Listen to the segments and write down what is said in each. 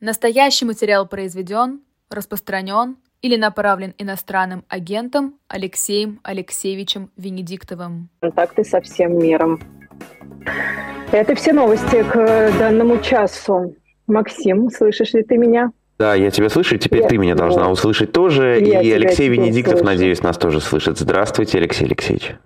Настоящий материал произведен, распространен или направлен иностранным агентом Алексеем Алексеевичем Венедиктовым. Контакты со всем миром. Это все новости к данному часу. Максим, слышишь ли ты меня? Да, я тебя слышу, теперь я, ты меня должна услышать тоже. Я и Алексей Венедиктов, слышу. надеюсь, нас тоже слышит. Здравствуйте, Алексей Алексеевич.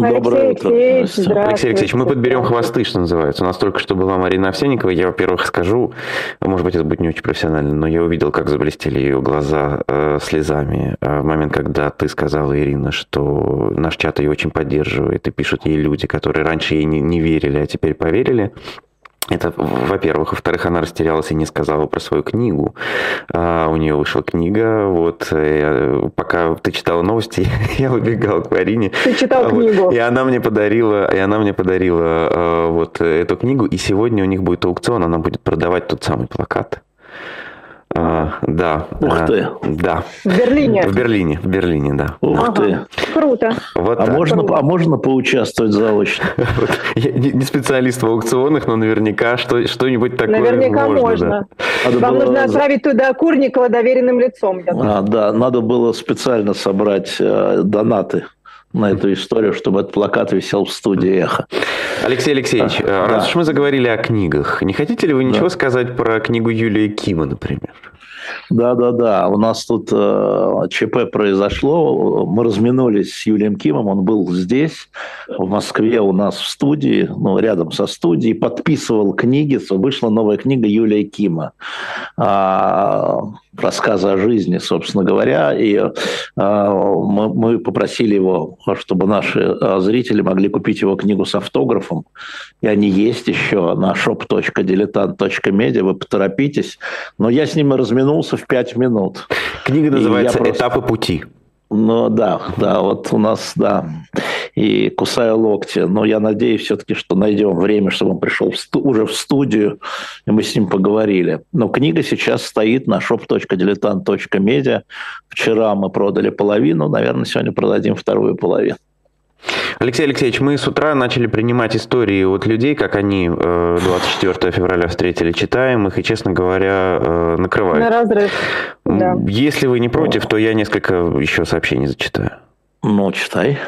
Доброе утро. Алексей Алексеевич, мы подберем хвосты, что называется. У нас только что была Марина Овсяникова. Я, во-первых, скажу, может быть, это будет не очень профессионально, но я увидел, как заблестели ее глаза э, слезами э, в момент, когда ты сказала, Ирина, что наш чат ее очень поддерживает, и пишут ей люди, которые раньше ей не, не верили, а теперь поверили. Это, во-первых. Во-вторых, она растерялась и не сказала про свою книгу. А, у нее вышла книга. Вот э, пока ты читала новости, я выбегал к Марине. Ты читал а, книгу. Вот, и она мне подарила, и она мне подарила а, вот эту книгу. И сегодня у них будет аукцион, она будет продавать тот самый плакат. А, да. Ух а, ты. Да. В Берлине. В Берлине, в Берлине, да. Ух ага. ты. Круто. Вот а, можно, Круто. а можно поучаствовать заочно? Я не специалист в аукционах, но наверняка что, что-нибудь такое Наверняка можно. можно. Да. Вам было... нужно отправить туда Курникова доверенным лицом. А, да, надо было специально собрать э, донаты на эту историю, чтобы этот плакат висел в студии «Эхо». Алексей Алексеевич, да. раз уж мы заговорили о книгах, не хотите ли вы ничего да. сказать про книгу Юлии Кима, например? Да-да-да, у нас тут э, ЧП произошло, мы разминулись с Юлием Кимом, он был здесь, в Москве у нас в студии, ну, рядом со студией, подписывал книги, вышла новая книга Юлия Кима, э, рассказы о жизни, собственно говоря, и э, мы, мы попросили его, чтобы наши э, зрители могли купить его книгу с автографом, и они есть еще на shop.diletant.media, вы поторопитесь, но я с ним разминулся в пять минут. Книга называется просто... «Этапы пути». Ну да, да, вот у нас, да, и кусаю локти, но я надеюсь все-таки, что найдем время, чтобы он пришел в сту- уже в студию, и мы с ним поговорили. Но книга сейчас стоит на shop.diletant.media. Вчера мы продали половину, наверное, сегодня продадим вторую половину. Алексей Алексеевич, мы с утра начали принимать истории от людей, как они 24 э, февраля встретили, читаем их и, честно говоря, э, накрывают. На разрыв, да. Если вы не против, то я несколько еще сообщений зачитаю. Ну, читай.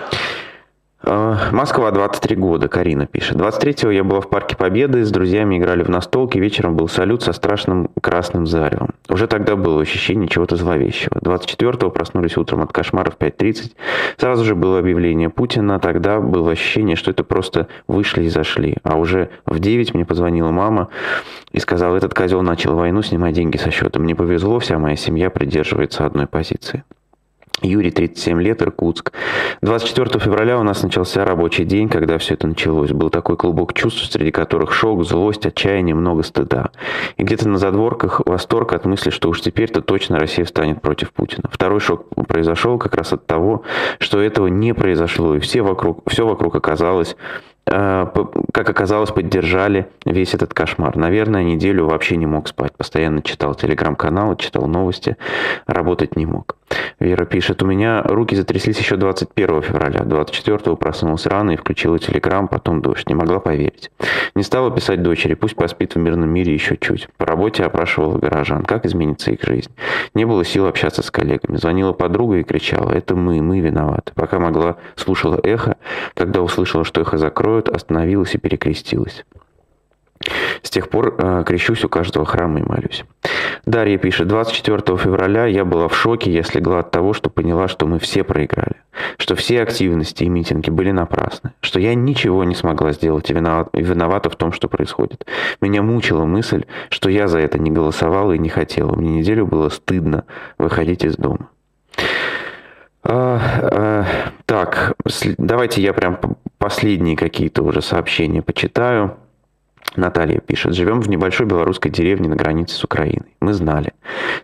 А, Москва, 23 года, Карина пишет. 23-го я была в Парке Победы, с друзьями играли в настолки, вечером был салют со страшным красным заревом. Уже тогда было ощущение чего-то зловещего. 24-го проснулись утром от кошмара в 5.30. Сразу же было объявление Путина, тогда было ощущение, что это просто вышли и зашли. А уже в 9 мне позвонила мама и сказала, этот козел начал войну, снимать деньги со счета. Мне повезло, вся моя семья придерживается одной позиции. Юрий, 37 лет, Иркутск. 24 февраля у нас начался рабочий день, когда все это началось. Был такой клубок чувств, среди которых шок, злость, отчаяние, много стыда. И где-то на задворках восторг от мысли, что уж теперь-то точно Россия встанет против Путина. Второй шок произошел как раз от того, что этого не произошло, и все вокруг, все вокруг оказалось Э, как оказалось, поддержали весь этот кошмар. Наверное, неделю вообще не мог спать. Постоянно читал телеграм-каналы, читал новости, работать не мог. Вера пишет, у меня руки затряслись еще 21 февраля. 24 проснулся рано и включила телеграм, потом дождь. Не могла поверить. Не стала писать дочери, пусть поспит в мирном мире еще чуть. По работе опрашивала горожан, как изменится их жизнь. Не было сил общаться с коллегами. Звонила подруга и кричала, это мы, мы виноваты. Пока могла, слушала эхо. Когда услышала, что эхо строят, остановилась и перекрестилась. С тех пор э, крещусь у каждого храма и молюсь. Дарья пишет, 24 февраля я была в шоке, я слегла от того, что поняла, что мы все проиграли, что все активности и митинги были напрасны, что я ничего не смогла сделать и виновата, виновата в том, что происходит. Меня мучила мысль, что я за это не голосовала и не хотела. Мне неделю было стыдно выходить из дома. А, а, так, давайте я прям последние какие-то уже сообщения почитаю. Наталья пишет. Живем в небольшой белорусской деревне на границе с Украиной. Мы знали.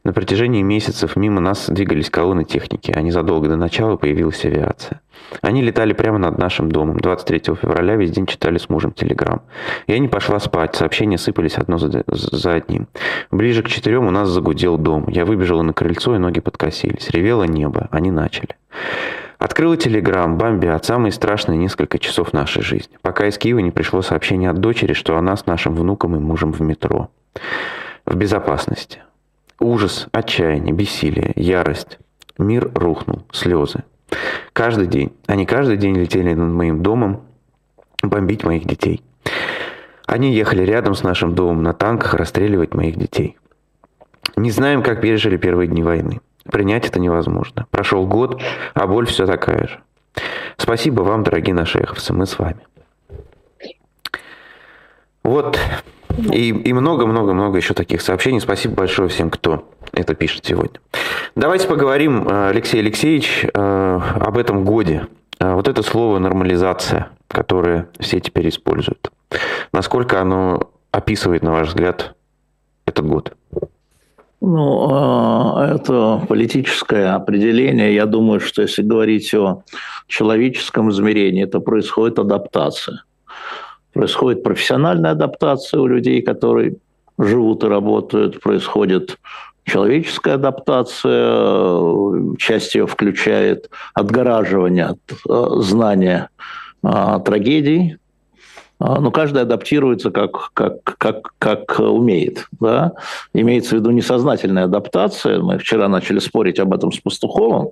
На протяжении месяцев мимо нас двигались колонны техники, а незадолго до начала появилась авиация. Они летали прямо над нашим домом. 23 февраля весь день читали с мужем телеграм. Я не пошла спать, сообщения сыпались одно за, за одним. Ближе к четырем у нас загудел дом. Я выбежала на крыльцо, и ноги подкосились. Ревело небо. Они начали. Открыла телеграм, бомбят, самые страшные несколько часов нашей жизни. Пока из Киева не пришло сообщение от дочери, что она с нашим внуком и мужем в метро. в безопасности. Ужас, отчаяние, бессилие, ярость. Мир рухнул, слезы. Каждый день, они каждый день летели над моим домом бомбить моих детей. Они ехали рядом с нашим домом на танках расстреливать моих детей. Не знаем, как пережили первые дни войны. Принять это невозможно. Прошел год, а боль все такая же. Спасибо вам, дорогие наши эховцы, мы с вами. Вот, и много-много-много еще таких сообщений. Спасибо большое всем, кто это пишет сегодня. Давайте поговорим, э, Алексей Алексеевич, э, об этом годе. Э, вот это слово «нормализация», которое все теперь используют. Насколько оно описывает, на ваш взгляд, этот год? Ну, это политическое определение. Я думаю, что если говорить о человеческом измерении, то происходит адаптация. Происходит профессиональная адаптация у людей, которые живут и работают, происходит человеческая адаптация, часть ее включает отгораживание от э, знания э, трагедий, а, но каждый адаптируется как, как, как, как умеет. Да? Имеется в виду несознательная адаптация. Мы вчера начали спорить об этом с Пастуховым.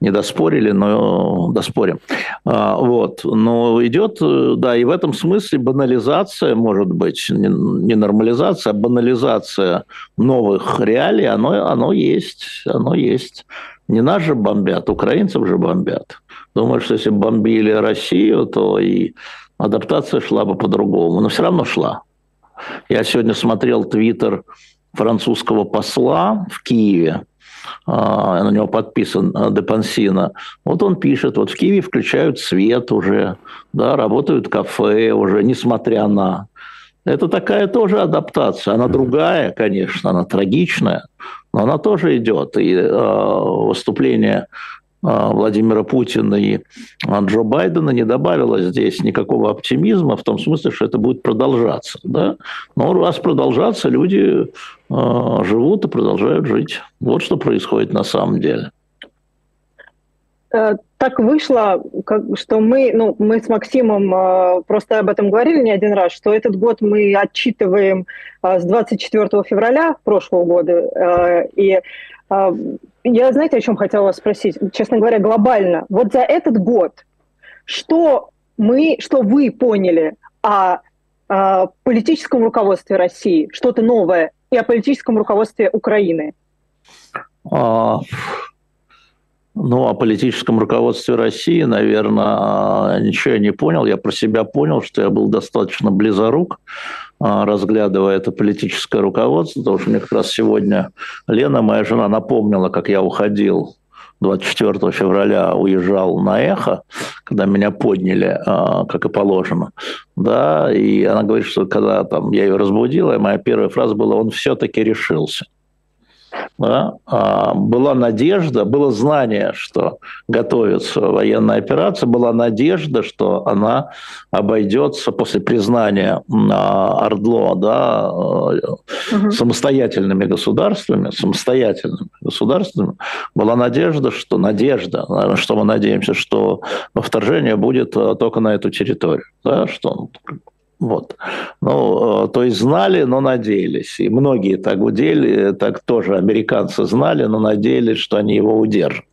Не доспорили, но доспорим. А, вот. Но идет, да, и в этом смысле банализация, может быть, не нормализация, а банализация новых реалий, оно, оно есть. Оно есть. Не нас же бомбят, украинцев же бомбят. Думаю, что если бомбили Россию, то и адаптация шла бы по-другому, но все равно шла. Я сегодня смотрел твиттер французского посла в Киеве, а, на него подписан а, Депансина. Вот он пишет, вот в Киеве включают свет уже, да, работают кафе уже, несмотря на... Это такая тоже адаптация. Она другая, конечно, она трагичная, но она тоже идет. И э, выступление Владимира Путина и а, Джо Байдена не добавило здесь никакого оптимизма в том смысле, что это будет продолжаться. Да? Но раз продолжаться, люди э, живут и продолжают жить. Вот что происходит на самом деле. Э, так вышло, что мы, ну, мы с Максимом просто об этом говорили не один раз, что этот год мы отчитываем с 24 февраля прошлого года, и я, знаете, о чем хотела вас спросить? Честно говоря, глобально. Вот за этот год что мы, что вы поняли о, о политическом руководстве России, что-то новое, и о политическом руководстве Украины? А, ну, о политическом руководстве России, наверное, ничего я не понял. Я про себя понял, что я был достаточно близорук а, разглядывая это политическое руководство, потому что мне как раз сегодня Лена, моя жена, напомнила, как я уходил 24 февраля уезжал на эхо, когда меня подняли, а, как и положено. Да, и она говорит, что когда там, я ее разбудила, моя первая фраза была, он все-таки решился да, а, была надежда, было знание, что готовится военная операция, была надежда, что она обойдется после признания Ордло да, угу. самостоятельными государствами, самостоятельными государствами, была надежда, что надежда, что мы надеемся, что вторжение будет а, только на эту территорию, да, что вот. Ну, э, то есть знали, но надеялись. И многие так удели, так тоже американцы знали, но надеялись, что они его удержат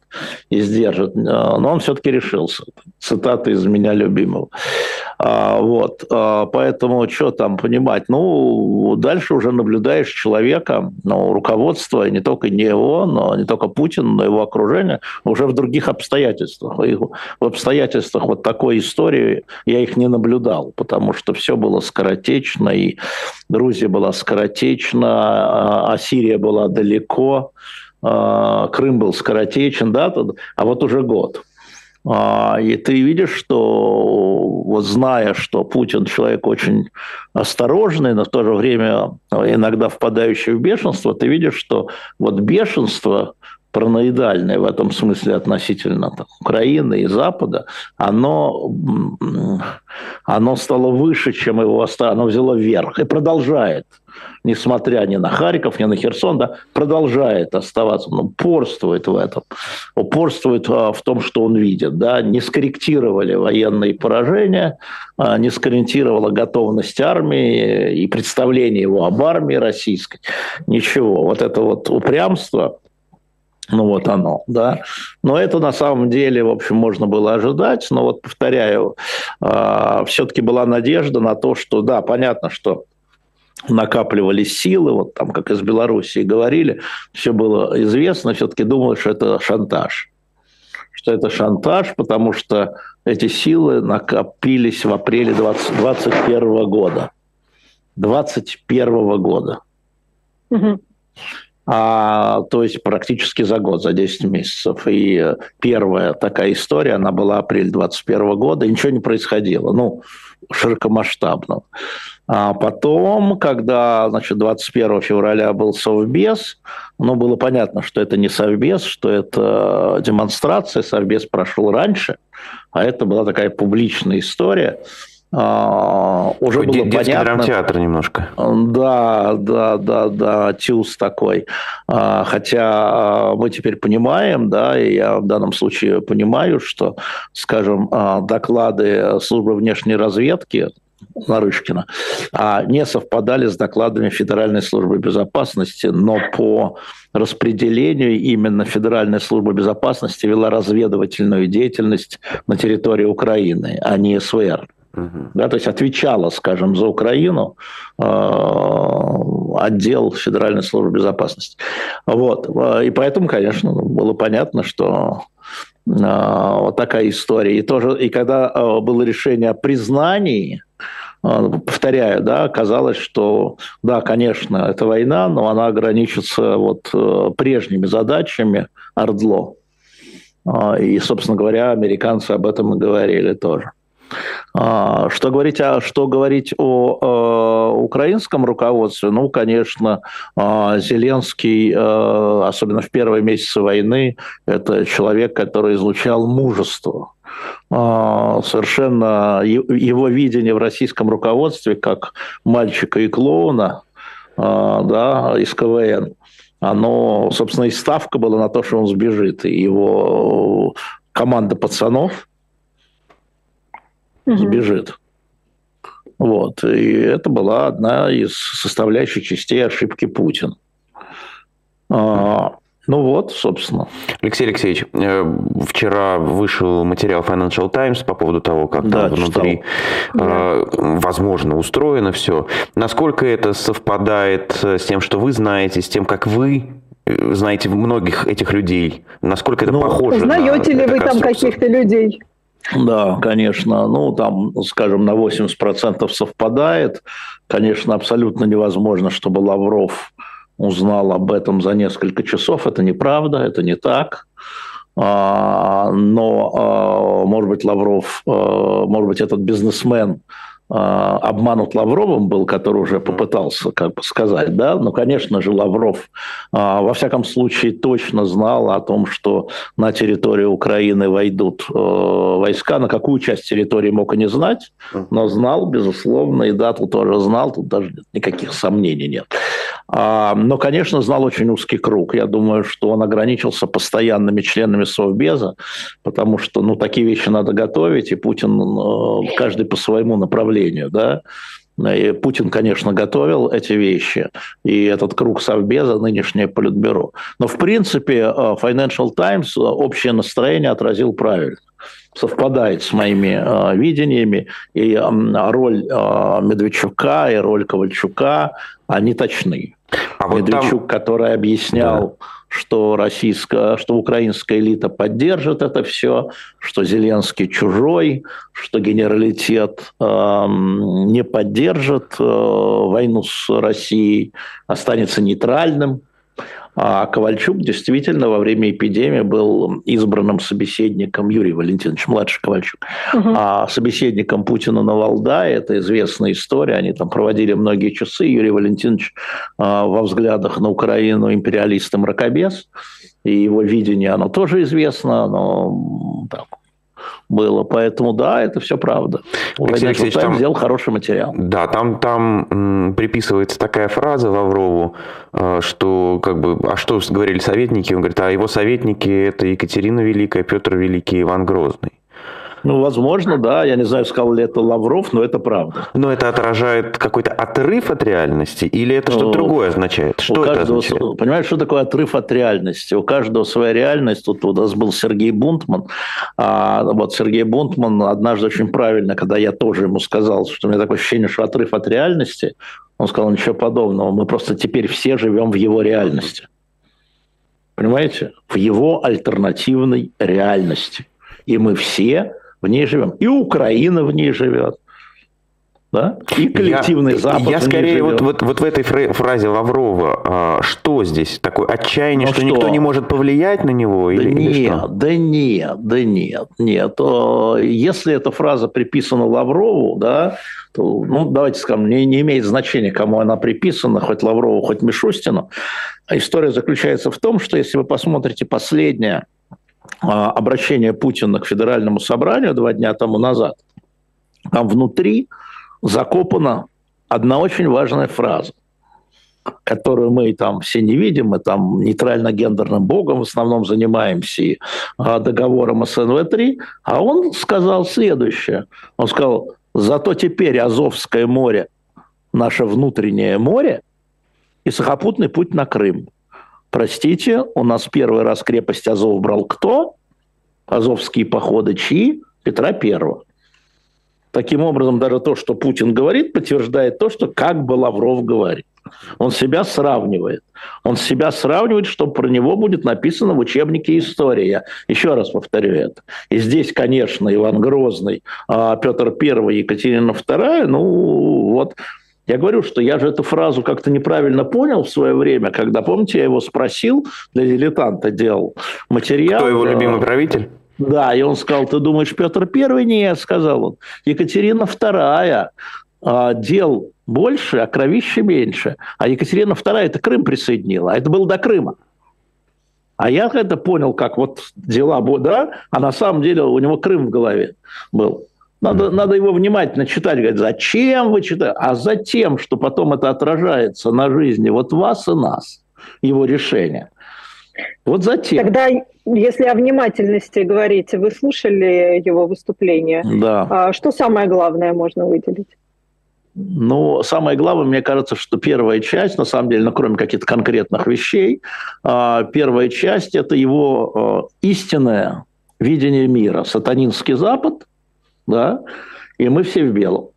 и сдержит. Э, но он все-таки решился. Цитата из меня любимого. А, вот. А, поэтому что там понимать? Ну, дальше уже наблюдаешь человека, ну, руководство, не только не его, но не только Путин, но его окружение, уже в других обстоятельствах. И в обстоятельствах вот такой истории я их не наблюдал, потому что все было скоротечно, и Грузия была скоротечна, а Сирия была далеко, а, Крым был скоротечен, да, а вот уже год. А, и ты видишь, что вот зная, что Путин человек очень осторожный, но в то же время иногда впадающий в бешенство, ты видишь, что вот бешенство параноидальное в этом смысле относительно там, Украины и Запада, оно, оно стало выше, чем его оно взяло вверх и продолжает, несмотря ни на Харьков, ни на Херсон, да, продолжает оставаться, ну, упорствует в этом, упорствует а, в том, что он видит, да, не скорректировали военные поражения, а, не скорректировала готовность армии и представление его об армии российской, ничего. Вот это вот упрямство, ну вот оно, да. Но это на самом деле, в общем, можно было ожидать. Но вот повторяю, э, все-таки была надежда на то, что, да, понятно, что накапливались силы, вот там, как из Белоруссии говорили, все было известно, все-таки думали, что это шантаж. Что это шантаж, потому что эти силы накопились в апреле 2021 года. 2021 года. Угу а, то есть практически за год, за 10 месяцев. И первая такая история, она была апрель 21 года, и ничего не происходило, ну, широкомасштабно. А потом, когда, значит, 21 февраля был Совбез, ну, было понятно, что это не Совбез, что это демонстрация, Совбез прошел раньше, а это была такая публичная история – а, уже Такой было понятно. драмтеатр немножко. Да, да, да, да, тюз такой. А, хотя а, мы теперь понимаем, да, и я в данном случае понимаю, что, скажем, а, доклады службы внешней разведки Нарышкина, не совпадали с докладами Федеральной службы безопасности, но по распределению именно Федеральная служба безопасности вела разведывательную деятельность на территории Украины, а не СВР. Угу. Да, то есть отвечала, скажем, за Украину э, отдел Федеральной службы безопасности. Вот. И поэтому, конечно, было понятно, что э, вот такая история. И, тоже, и когда э, было решение о признании, повторяю, да, оказалось, что, да, конечно, это война, но она ограничится вот прежними задачами Ордло. И, собственно говоря, американцы об этом и говорили тоже. А, что говорить, о, что говорить о, э, украинском руководстве? Ну, конечно, а, Зеленский, э, особенно в первые месяцы войны, это человек, который излучал мужество. А, совершенно его видение в российском руководстве как мальчика и клоуна да, из КВН, оно, собственно, и ставка была на то, что он сбежит. И его команда пацанов – угу. сбежит. Вот. И это была одна из составляющих частей ошибки Путина. Ну вот, собственно. Алексей Алексеевич, э, вчера вышел материал Financial Times по поводу того, как да, там внутри э, возможно устроено все. Насколько это совпадает с тем, что вы знаете, с тем, как вы э, знаете многих этих людей? Насколько это ну, похоже? Знаете на ли вы там каких-то людей? Да, конечно. Ну, там, скажем, на 80% совпадает. Конечно, абсолютно невозможно, чтобы Лавров узнал об этом за несколько часов. Это неправда, это не так. А, но, а, может быть, Лавров, а, может быть, этот бизнесмен обманут Лавровым был, который уже попытался как бы сказать, да, но, конечно же, Лавров а, во всяком случае точно знал о том, что на территорию Украины войдут э, войска, на какую часть территории мог и не знать, но знал, безусловно, и дату тоже знал, тут даже никаких сомнений нет. А, но, конечно, знал очень узкий круг. Я думаю, что он ограничился постоянными членами Совбеза, потому что ну, такие вещи надо готовить, и Путин э, каждый по своему направлению. Да? И Путин, конечно, готовил эти вещи, и этот круг Совбеза, нынешнее Политбюро. Но, в принципе, э, Financial Times общее настроение отразил правильно совпадает с моими э, видениями, и э, роль э, Медведчука и роль Ковальчука, они точны. А вот Медведчук, там... который объяснял, да. Что российская, что украинская элита поддержит это все, что Зеленский чужой, что генералитет э, не поддержит э, войну с Россией, останется нейтральным. А Ковальчук действительно во время эпидемии был избранным собеседником Юрий Валентинович, младший Ковальчук, угу. а собеседником Путина на Валдае, это известная история, они там проводили многие часы, Юрий Валентинович а, во взглядах на Украину империалист мракобес, и его видение, оно тоже известно, но так, было. Поэтому да, это все правда. Алексей Алексеевич, там сделал хороший материал. Да, там, там м, приписывается такая фраза Лаврову, э, что как бы, а что говорили советники? Он говорит, а его советники это Екатерина Великая, Петр Великий, Иван Грозный. Ну, возможно, да. Я не знаю, сказал ли это Лавров, но это правда. Но это отражает какой-то отрыв от реальности или это что-то ну, другое означает? Что это каждого, означает? Понимаешь, что такое отрыв от реальности? У каждого своя реальность. Тут у нас был Сергей Бунтман. А вот Сергей Бунтман однажды очень правильно, когда я тоже ему сказал, что у меня такое ощущение, что отрыв от реальности, он сказал ничего подобного. Мы просто теперь все живем в его реальности. Понимаете? В его альтернативной реальности. И мы все в ней живем. И Украина в ней живет. Да? И коллективный я, Запад. Я скорее вот, вот, вот в этой фразе Лаврова, а, что здесь такое отчаяние, ну что, что никто не может повлиять на него? Да или, нет, или что? да нет, да нет, нет. Если эта фраза приписана Лаврову, да, то, ну, давайте скажем, не, не имеет значения, кому она приписана, хоть Лаврову, хоть Мишустину. А история заключается в том, что если вы посмотрите последнее обращение Путина к Федеральному собранию два дня тому назад, там внутри закопана одна очень важная фраза, которую мы там все не видим, мы там нейтрально-гендерным богом в основном занимаемся и а, договором СНВ-3, а он сказал следующее. Он сказал, зато теперь Азовское море – наше внутреннее море и сухопутный путь на Крым – Простите, у нас первый раз крепость Азов брал кто? Азовские походы чьи? Петра Первого. Таким образом, даже то, что Путин говорит, подтверждает то, что как бы Лавров говорит. Он себя сравнивает. Он себя сравнивает, что про него будет написано в учебнике история. Еще раз повторю это. И здесь, конечно, Иван Грозный, а Петр I, Екатерина II, ну вот я говорю, что я же эту фразу как-то неправильно понял в свое время, когда, помните, я его спросил, для дилетанта делал материал. Кто его любимый правитель? Да, и он сказал, ты думаешь, Петр Первый? Нет, сказал он. Екатерина Вторая. А, дел больше, а кровище меньше. А Екатерина Вторая это Крым присоединила, а это было до Крыма. А я это понял, как вот дела, да, а на самом деле у него Крым в голове был. Надо, надо его внимательно читать. Говорит, зачем вы читаете? А затем, что потом это отражается на жизни вот вас и нас, его решение. Вот затем. Тогда, если о внимательности говорите, вы слушали его выступление. Да. А что самое главное можно выделить? Ну, самое главное, мне кажется, что первая часть, на самом деле, ну, кроме каких-то конкретных вещей, а, первая часть – это его а, истинное видение мира. Сатанинский Запад, да, и мы все в белом.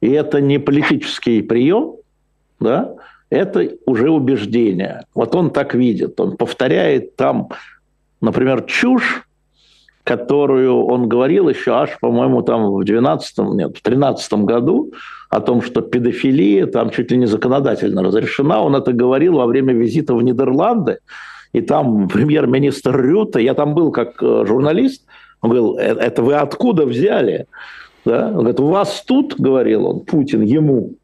И это не политический прием, да, это уже убеждение. Вот он так видит, он повторяет там, например, чушь, которую он говорил еще аж, по-моему, там в 12 нет, в 13 году о том, что педофилия там чуть ли не законодательно разрешена. Он это говорил во время визита в Нидерланды, и там премьер-министр Рюта, я там был как э, журналист, он говорил, «Э, это вы откуда взяли? Да? Он говорит, у вас тут, говорил он, Путин ему,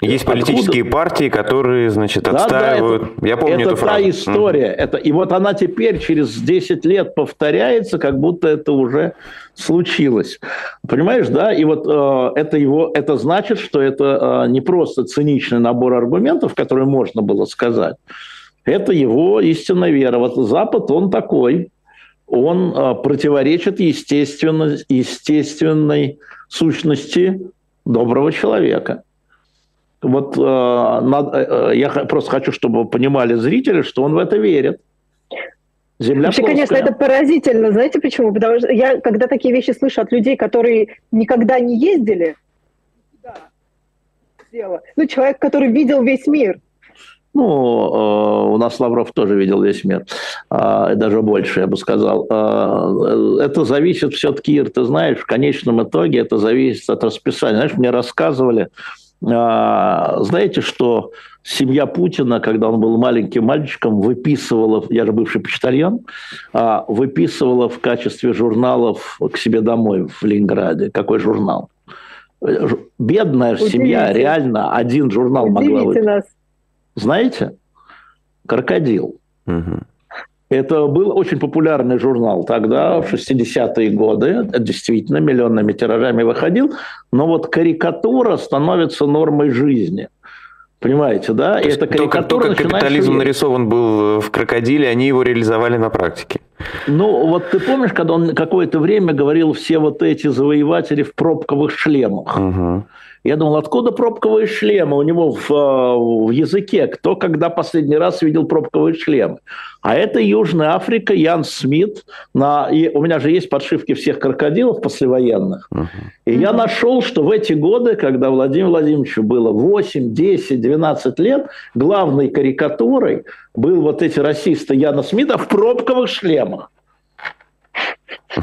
есть Откуда? политические партии, которые, значит, отстаивают. Да, да, это, Я помню это эту фразу. та история. Mm. Это, и вот она теперь через 10 лет повторяется, как будто это уже случилось. Понимаешь, да? И вот э, это его, это значит, что это э, не просто циничный набор аргументов, которые можно было сказать. Это его истинная вера. Вот Запад, он такой он а, противоречит естественно, естественной сущности доброго человека. Вот а, э, я просто хочу, чтобы понимали зрители, что он в это верит. Земля Вообще, плоская. конечно, это поразительно. Знаете почему? Потому что я, когда такие вещи слышу от людей, которые никогда не ездили, да, ну, человек, который видел весь мир – ну, э, у нас Лавров тоже видел весь мир, э, даже больше, я бы сказал. Э, это зависит все-таки, Ир, ты знаешь, в конечном итоге это зависит от расписания. Знаешь, мне рассказывали, знаете, что семья Путина, когда он был маленьким мальчиком, выписывала, я же бывший почтальон, а, выписывала в качестве журналов к себе домой в Ленинграде. Какой журнал? Бедная Удивите. семья, реально один журнал Удивите могла выписать. Знаете? Крокодил. Угу. Это был очень популярный журнал тогда, в 60-е годы. Действительно, миллионными тиражами выходил. Но вот карикатура становится нормой жизни – Понимаете, да? И эта карикатура только, только капитализм нарисован был в крокодиле, они его реализовали на практике. Ну, вот ты помнишь, когда он какое-то время говорил все вот эти завоеватели в пробковых шлемах? Угу. Я думал, откуда пробковые шлемы у него в, э, в языке? Кто когда последний раз видел пробковые шлемы? А это Южная Африка, Ян Смит. На, и у меня же есть подшивки всех крокодилов послевоенных. Uh-huh. И я нашел, что в эти годы, когда Владимиру Владимировичу было 8, 10, 12 лет, главной карикатурой был вот эти расисты Яна Смита в пробковых шлемах.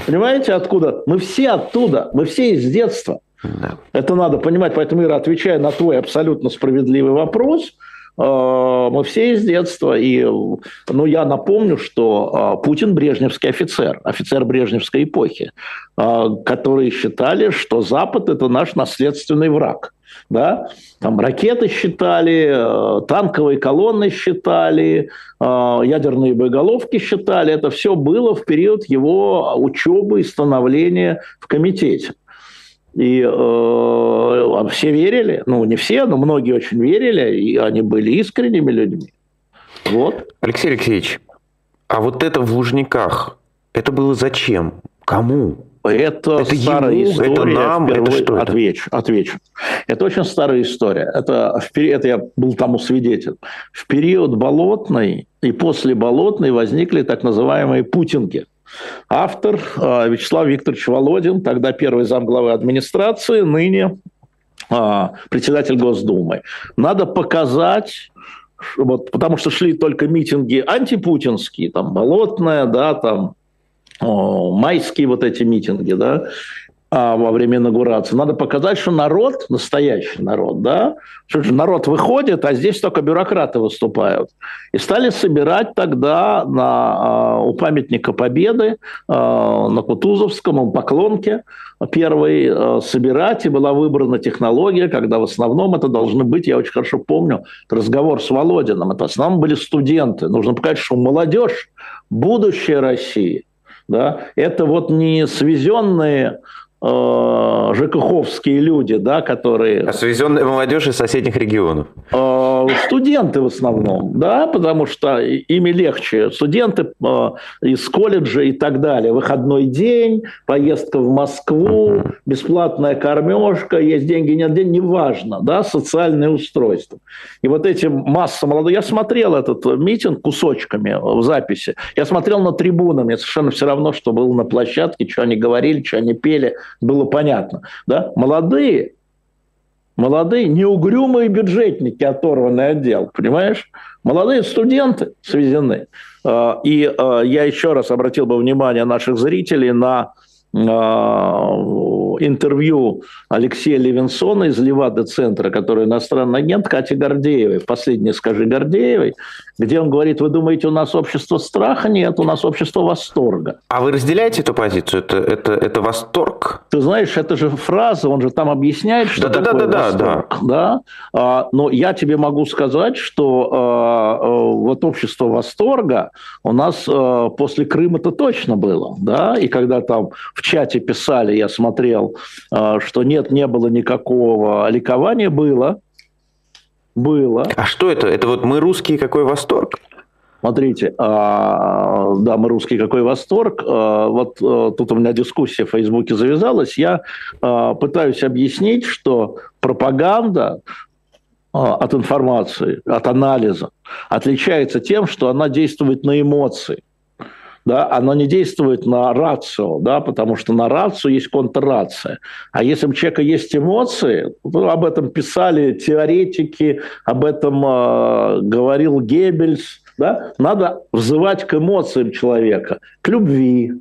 Понимаете, откуда? Мы все оттуда, мы все из детства. Да. Это надо понимать. Поэтому, Ира, отвечая на твой абсолютно справедливый вопрос, э, мы все из детства. И ну, я напомню, что э, Путин брежневский офицер, офицер брежневской эпохи, э, которые считали, что Запад – это наш наследственный враг. Да? Там ракеты считали, танковые колонны считали, ядерные боеголовки считали. Это все было в период его учебы и становления в комитете. И э, все верили, ну не все, но многие очень верили, и они были искренними людьми. Вот. Алексей Алексеевич, а вот это в Лужниках, это было зачем? Кому? Это, это старая ему, история. Это нам, это что это? Отвечу, отвечу. Это очень старая история. Это, это я был тому свидетель. В период Болотной и после Болотной возникли так называемые путинги – Автор а, Вячеслав Викторович Володин, тогда первый замглавы администрации, ныне а, председатель Госдумы. Надо показать вот, потому что шли только митинги антипутинские, там, Болотная, да, там, о, майские вот эти митинги, да, во время инаугурации. Надо показать, что народ, настоящий народ, да, что же народ выходит, а здесь только бюрократы выступают. И стали собирать тогда на, а, у памятника Победы а, на Кутузовском, Поклонке, первый собирать, и была выбрана технология, когда в основном это должны быть, я очень хорошо помню, разговор с Володиным, это в основном были студенты. Нужно показать, что молодежь, будущее России, да, это вот не свезенные ЖКХовские люди, да, которые... А свезенная молодежь из соседних регионов? Э, студенты в основном, да, потому что ими легче. Студенты э, из колледжа и так далее. Выходной день, поездка в Москву, бесплатная кормежка, есть деньги, нет денег, неважно, да, социальное устройство. И вот эти масса молодых... Я смотрел этот митинг кусочками в записи. Я смотрел на трибуны, мне совершенно все равно, что было на площадке, что они говорили, что они пели – было понятно. Да? Молодые, молодые, неугрюмые бюджетники, оторванный отдел, понимаешь? Молодые студенты свезены. А, и а, я еще раз обратил бы внимание наших зрителей на а, интервью Алексея Левинсона из Левада-центра, который иностранный агент, Кати Гордеевой, последнее скажи Гордеевой, где он говорит, вы думаете, у нас общество страха? Нет, у нас общество восторга. А вы разделяете эту позицию? Это, это, это восторг? Ты знаешь, это же фраза, он же там объясняет, что да, такое да, да, восторг. Да, да. Да? Но я тебе могу сказать, что а, а, вот общество восторга у нас а, после Крыма-то точно было. Да? И когда там в чате писали, я смотрел, а, что нет, не было никакого ликования, было. Было. А что это? Это вот мы русские, какой восторг? Смотрите, а, да, мы русские, какой восторг. А, вот а, тут у меня дискуссия в Фейсбуке завязалась. Я а, пытаюсь объяснить, что пропаганда а, от информации, от анализа отличается тем, что она действует на эмоции да, оно не действует на рацию, да, потому что на рацию есть контррация. А если у человека есть эмоции, ну, об этом писали теоретики, об этом э, говорил Геббельс, да, надо взывать к эмоциям человека, к любви,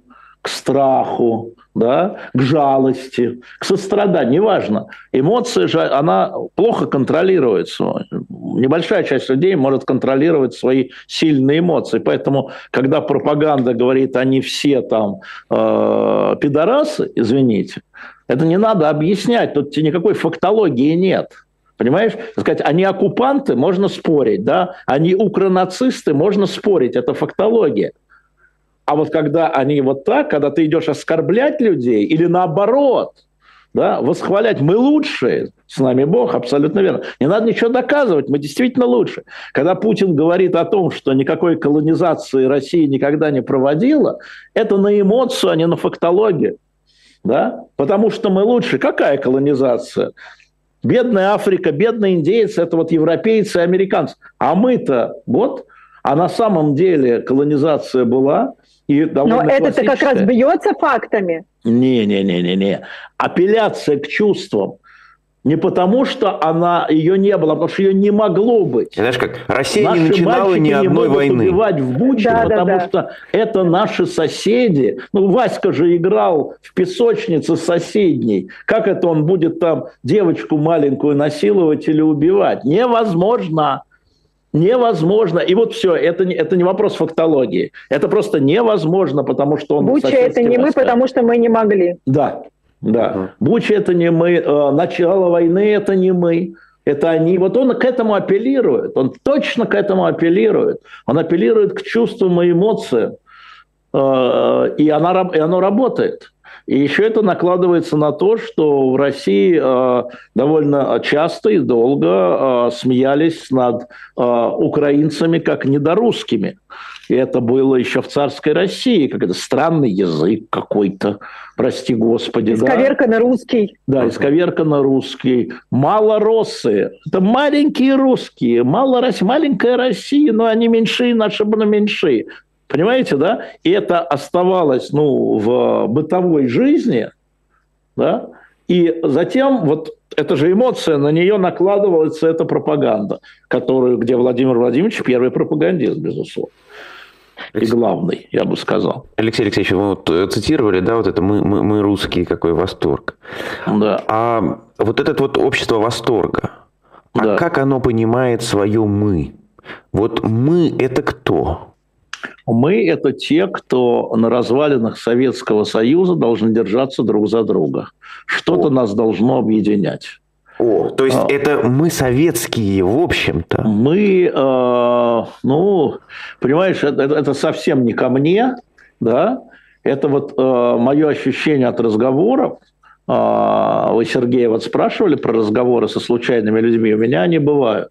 к страху, да, к жалости, к состраданию, неважно. Эмоция же, она плохо контролируется. Небольшая часть людей может контролировать свои сильные эмоции. Поэтому, когда пропаганда говорит, они все там э, пидорасы, извините, это не надо объяснять, тут никакой фактологии нет. Понимаешь? Сказать, они оккупанты, можно спорить, да? Они укронацисты, можно спорить, это фактология. А вот когда они вот так, когда ты идешь оскорблять людей или наоборот, да, восхвалять, мы лучшие, с нами Бог, абсолютно верно. Не надо ничего доказывать, мы действительно лучше. Когда Путин говорит о том, что никакой колонизации России никогда не проводила, это на эмоцию, а не на фактологию. Да? Потому что мы лучше. Какая колонизация? Бедная Африка, бедные индейцы – это вот европейцы и американцы. А мы-то вот, а на самом деле колонизация была – и Но это как раз бьется фактами. Не-не-не-не-не. Апелляция к чувствам. Не потому, что она ее не было, а потому что ее не могло быть. Знаешь, как Россия наши не начинала ни одной не войны. убивать в Буче, да, потому да, да. что это наши соседи. Ну, Васька же играл в песочнице соседней. Как это он будет там девочку маленькую насиловать или убивать? Невозможно невозможно. И вот все, это, не это не вопрос фактологии. Это просто невозможно, потому что он... Буча это не мы, потому что мы не могли. Да, да. Угу. Буча это не мы, э, начало войны это не мы. Это они. Вот он к этому апеллирует. Он точно к этому апеллирует. Он апеллирует к чувствам и эмоциям. Э, и, она, и оно работает. И еще это накладывается на то, что в России э, довольно часто и долго э, смеялись над э, украинцами как недорусскими. И это было еще в царской России, как это странный язык какой-то, прости господи. Исковерка да? на русский. Да, исковерка на русский. Малоросы. Это маленькие русские. Мало маленькая Россия, но они меньшие, наши бы меньшие. Понимаете, да? И это оставалось ну, в бытовой жизни, да? И затем вот эта же эмоция, на нее накладывается эта пропаганда, которую, где Владимир Владимирович первый пропагандист, безусловно. И главный, я бы сказал. Алексей Алексеевич, вы вот э, цитировали, да, вот это мы, мы, мы русские, какой восторг. Да. А вот это вот общество восторга, а да. как оно понимает свое мы? Вот мы это кто? Мы – это те, кто на развалинах Советского Союза должны держаться друг за друга. Что-то нас должно объединять. О, то есть а, это мы советские, в общем-то. Мы, э, ну, понимаешь, это, это совсем не ко мне, да. Это вот э, мое ощущение от разговоров. Э, вы, Сергей, вот спрашивали про разговоры со случайными людьми. У меня они бывают.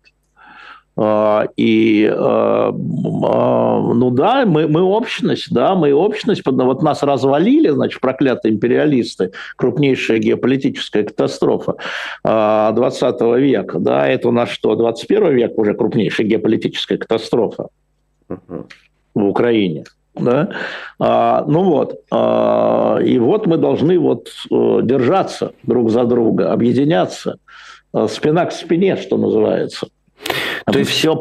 А, и, а, а, ну да, мы, мы общность, да, мы общность, вот нас развалили, значит, проклятые империалисты, крупнейшая геополитическая катастрофа 20 века, да, это у нас что, 21 век уже крупнейшая геополитическая катастрофа в Украине. Да? А, ну вот, а, и вот мы должны вот э, держаться друг за друга, объединяться, э, спина к спине, что называется. То есть все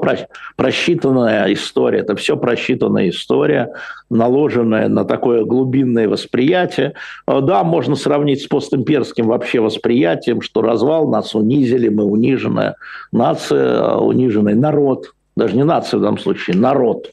просчитанная история, это все просчитанная история, наложенная на такое глубинное восприятие. Э, да, можно сравнить с постимперским вообще восприятием, что развал нас унизили, мы униженная нация, э, униженный народ, даже не нация в данном случае, народ.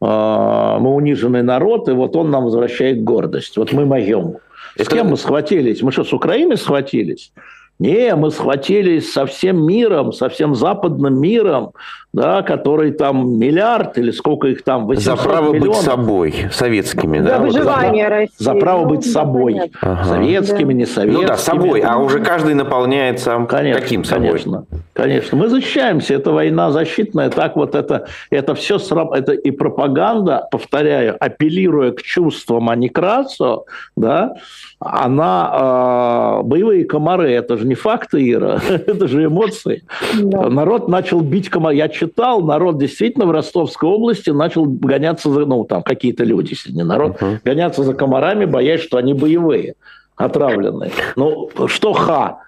Э, мы униженный народ, и вот он нам возвращает гордость. Вот мы моем. С кем мы схватились? Мы что, с Украиной схватились? Не, мы схватились со всем миром, со всем западным миром, да, который там миллиард или сколько их там, 800 За право миллионов. быть собой, советскими. За да, выживание вот, России. За право ну, быть собой. Ага. Советскими, да. не советскими. Ну да, собой, а уже каждый наполняет сам конечно, каким собой? Конечно, конечно. Мы защищаемся, это война защитная, так вот это, это все, это и пропаганда, повторяю, апеллируя к чувствам, а не к расу, да, она, э, боевые комары, это же не факты, Ира, это же эмоции. Да. Народ начал бить комары. Я читал, народ действительно в Ростовской области начал гоняться за, ну, там какие-то люди, если не народ, uh-huh. гоняться за комарами, боясь, что они боевые отравленные. Ну, что ха?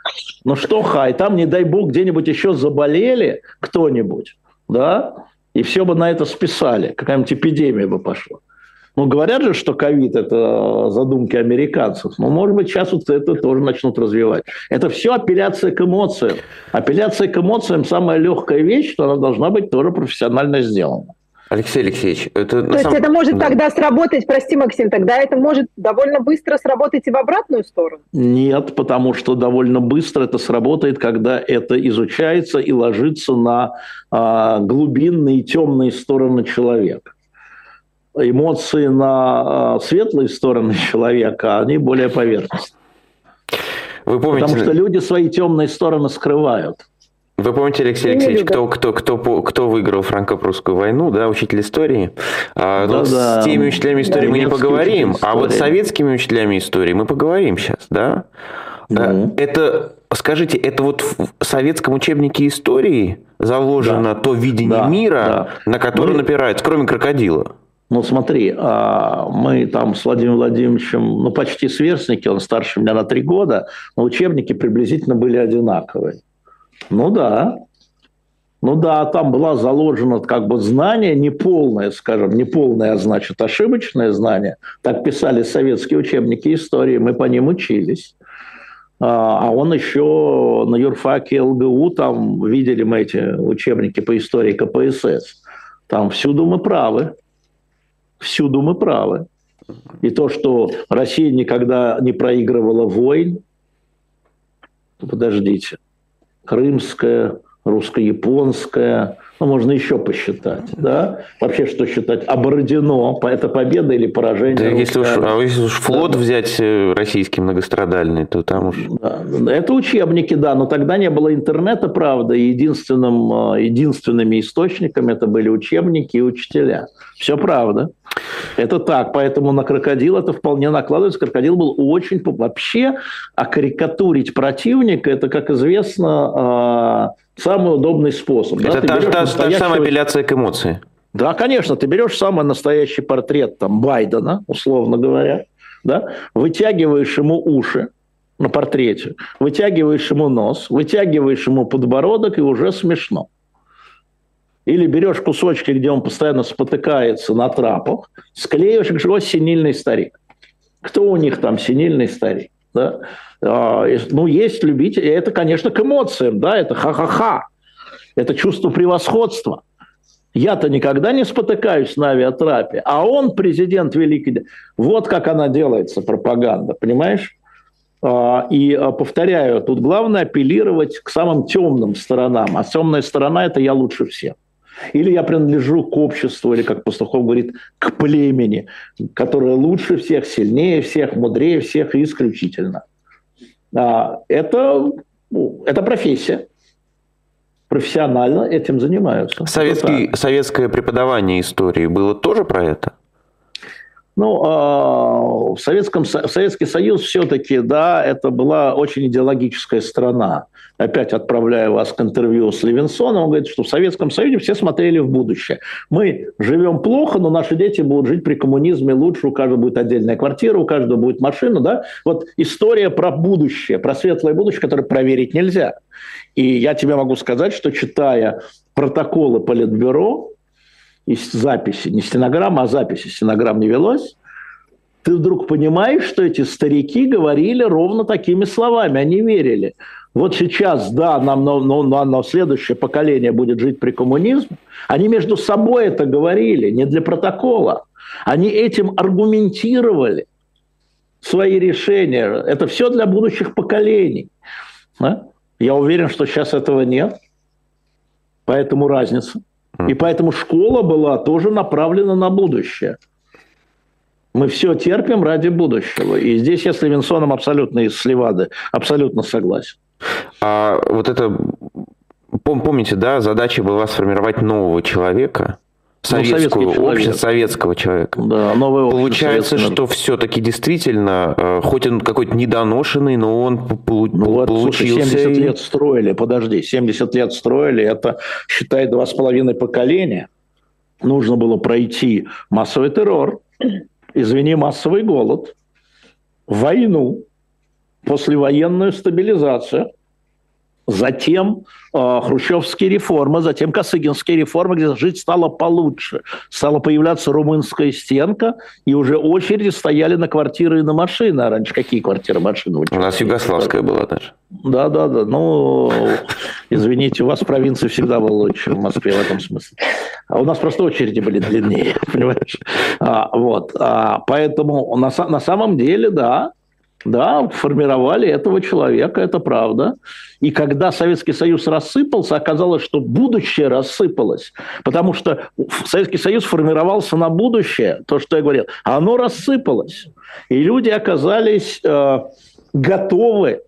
Ну, что ха? И там, не дай бог, где-нибудь еще заболели кто-нибудь, да? И все бы на это списали. Какая-нибудь эпидемия бы пошла. Ну, говорят же, что ковид – это задумки американцев. Но, может быть, сейчас вот это тоже начнут развивать. Это все апелляция к эмоциям. Апелляция к эмоциям – самая легкая вещь, что она должна быть тоже профессионально сделана. Алексей Алексеевич, это... То есть самом... это может да. тогда сработать, прости, Максим, тогда это может довольно быстро сработать и в обратную сторону? Нет, потому что довольно быстро это сработает, когда это изучается и ложится на а, глубинные темные стороны человека. Эмоции на а, светлые стороны человека, они более поверхностные. Вы помните... Потому что люди свои темные стороны скрывают. Вы помните, Алексей Алексеевич, кто, кто, кто, кто выиграл франко-прусскую войну, да, учитель истории? А, ну, да, с теми учителями истории да, мы не поговорим, а вот с советскими учителями истории мы поговорим сейчас, да? Ну. Это, скажите, это вот в советском учебнике истории заложено да. то видение да, мира, да. на которое мы... напирается, кроме крокодила? Ну, смотри, а, мы там с Владимиром Владимировичем, ну, почти сверстники, он старше меня на три года, но учебники приблизительно были одинаковые. Ну да. Ну да, там была заложена как бы знание, неполное, скажем, неполное, а значит ошибочное знание. Так писали советские учебники истории, мы по ним учились. А, а он еще на юрфаке ЛГУ, там видели мы эти учебники по истории КПСС. Там всюду мы правы. Всюду мы правы. И то, что Россия никогда не проигрывала войн, подождите, крымская, русско-японская, ну, можно еще посчитать, да? Вообще, что считать? Бородино, это победа или поражение? Да, если уж, а если уж флот да. взять э, российский многострадальный, то там уж... Да. Это учебники, да, но тогда не было интернета, правда, и единственным, э, единственными источниками это были учебники и учителя. Все правда. Это так, поэтому на крокодил это вполне накладывается. Крокодил был очень... Вообще, а карикатурить противника, это, как известно, а, самый удобный способ. Это да? та, та, настоящего... та же самая апелляция к эмоции. Да, конечно, ты берешь самый настоящий портрет там, Байдена, условно говоря, да, вытягиваешь ему уши на портрете, вытягиваешь ему нос, вытягиваешь ему подбородок, и уже смешно. Или берешь кусочки, где он постоянно спотыкается на трапах, склеиваешь, и говоришь, синильный старик. Кто у них там синильный старик? Да? А, ну, есть любители, это, конечно, к эмоциям, да, это ха-ха-ха, это чувство превосходства. Я-то никогда не спотыкаюсь на авиатрапе, а он президент великий. Вот как она делается, пропаганда, понимаешь? А, и а, повторяю, тут главное апеллировать к самым темным сторонам, а темная сторона – это я лучше всех. Или я принадлежу к обществу, или, как Пастухов говорит, к племени, которое лучше всех, сильнее всех, мудрее всех и исключительно. А, это, ну, это профессия. Профессионально этим занимаются. Советский, советское преподавание истории было тоже про это? Ну, а, в, Советском, Советский Союз все-таки, да, это была очень идеологическая страна. Опять отправляю вас к интервью с Левинсоном, он говорит, что в Советском Союзе все смотрели в будущее. Мы живем плохо, но наши дети будут жить при коммунизме лучше, у каждого будет отдельная квартира, у каждого будет машина, да. Вот история про будущее, про светлое будущее, которое проверить нельзя. И я тебе могу сказать, что читая протоколы Политбюро, из записи, не стенограмма, а записи, стенограмм не велось, ты вдруг понимаешь, что эти старики говорили ровно такими словами, они верили. Вот сейчас, да, нам, но, но, но, но следующее поколение будет жить при коммунизме. Они между собой это говорили, не для протокола. Они этим аргументировали свои решения. Это все для будущих поколений. Да? Я уверен, что сейчас этого нет. Поэтому разница. И поэтому школа была тоже направлена на будущее. Мы все терпим ради будущего. И здесь я с Левинсоном абсолютно из Сливады, абсолютно согласен. А вот это, помните, да, задача была сформировать нового человека, советскую, ну, общество советского человека. Да, новое Получается, что все-таки действительно, э, хоть он какой-то недоношенный, но он полу- ну, вот, получился. Слушай, 70 лет строили, подожди, 70 лет строили, это, считай, два с половиной поколения. Нужно было пройти массовый террор, извини, массовый голод, войну, послевоенную стабилизацию, затем э, хрущевские реформы, затем косыгинские реформы, где жить стало получше. Стала появляться румынская стенка, и уже очереди стояли на квартиры и на машины. А раньше какие квартиры, машины? У нас югославская была даже. Да, да, да. Ну, извините, у вас в провинции всегда было лучше, в Москве в этом смысле. А у нас просто очереди были длиннее, понимаешь? А, вот. А, поэтому на, на самом деле, да, да, формировали этого человека, это правда. И когда Советский Союз рассыпался, оказалось, что будущее рассыпалось. Потому что Советский Союз формировался на будущее, то, что я говорил, а оно рассыпалось. И люди оказались э, готовы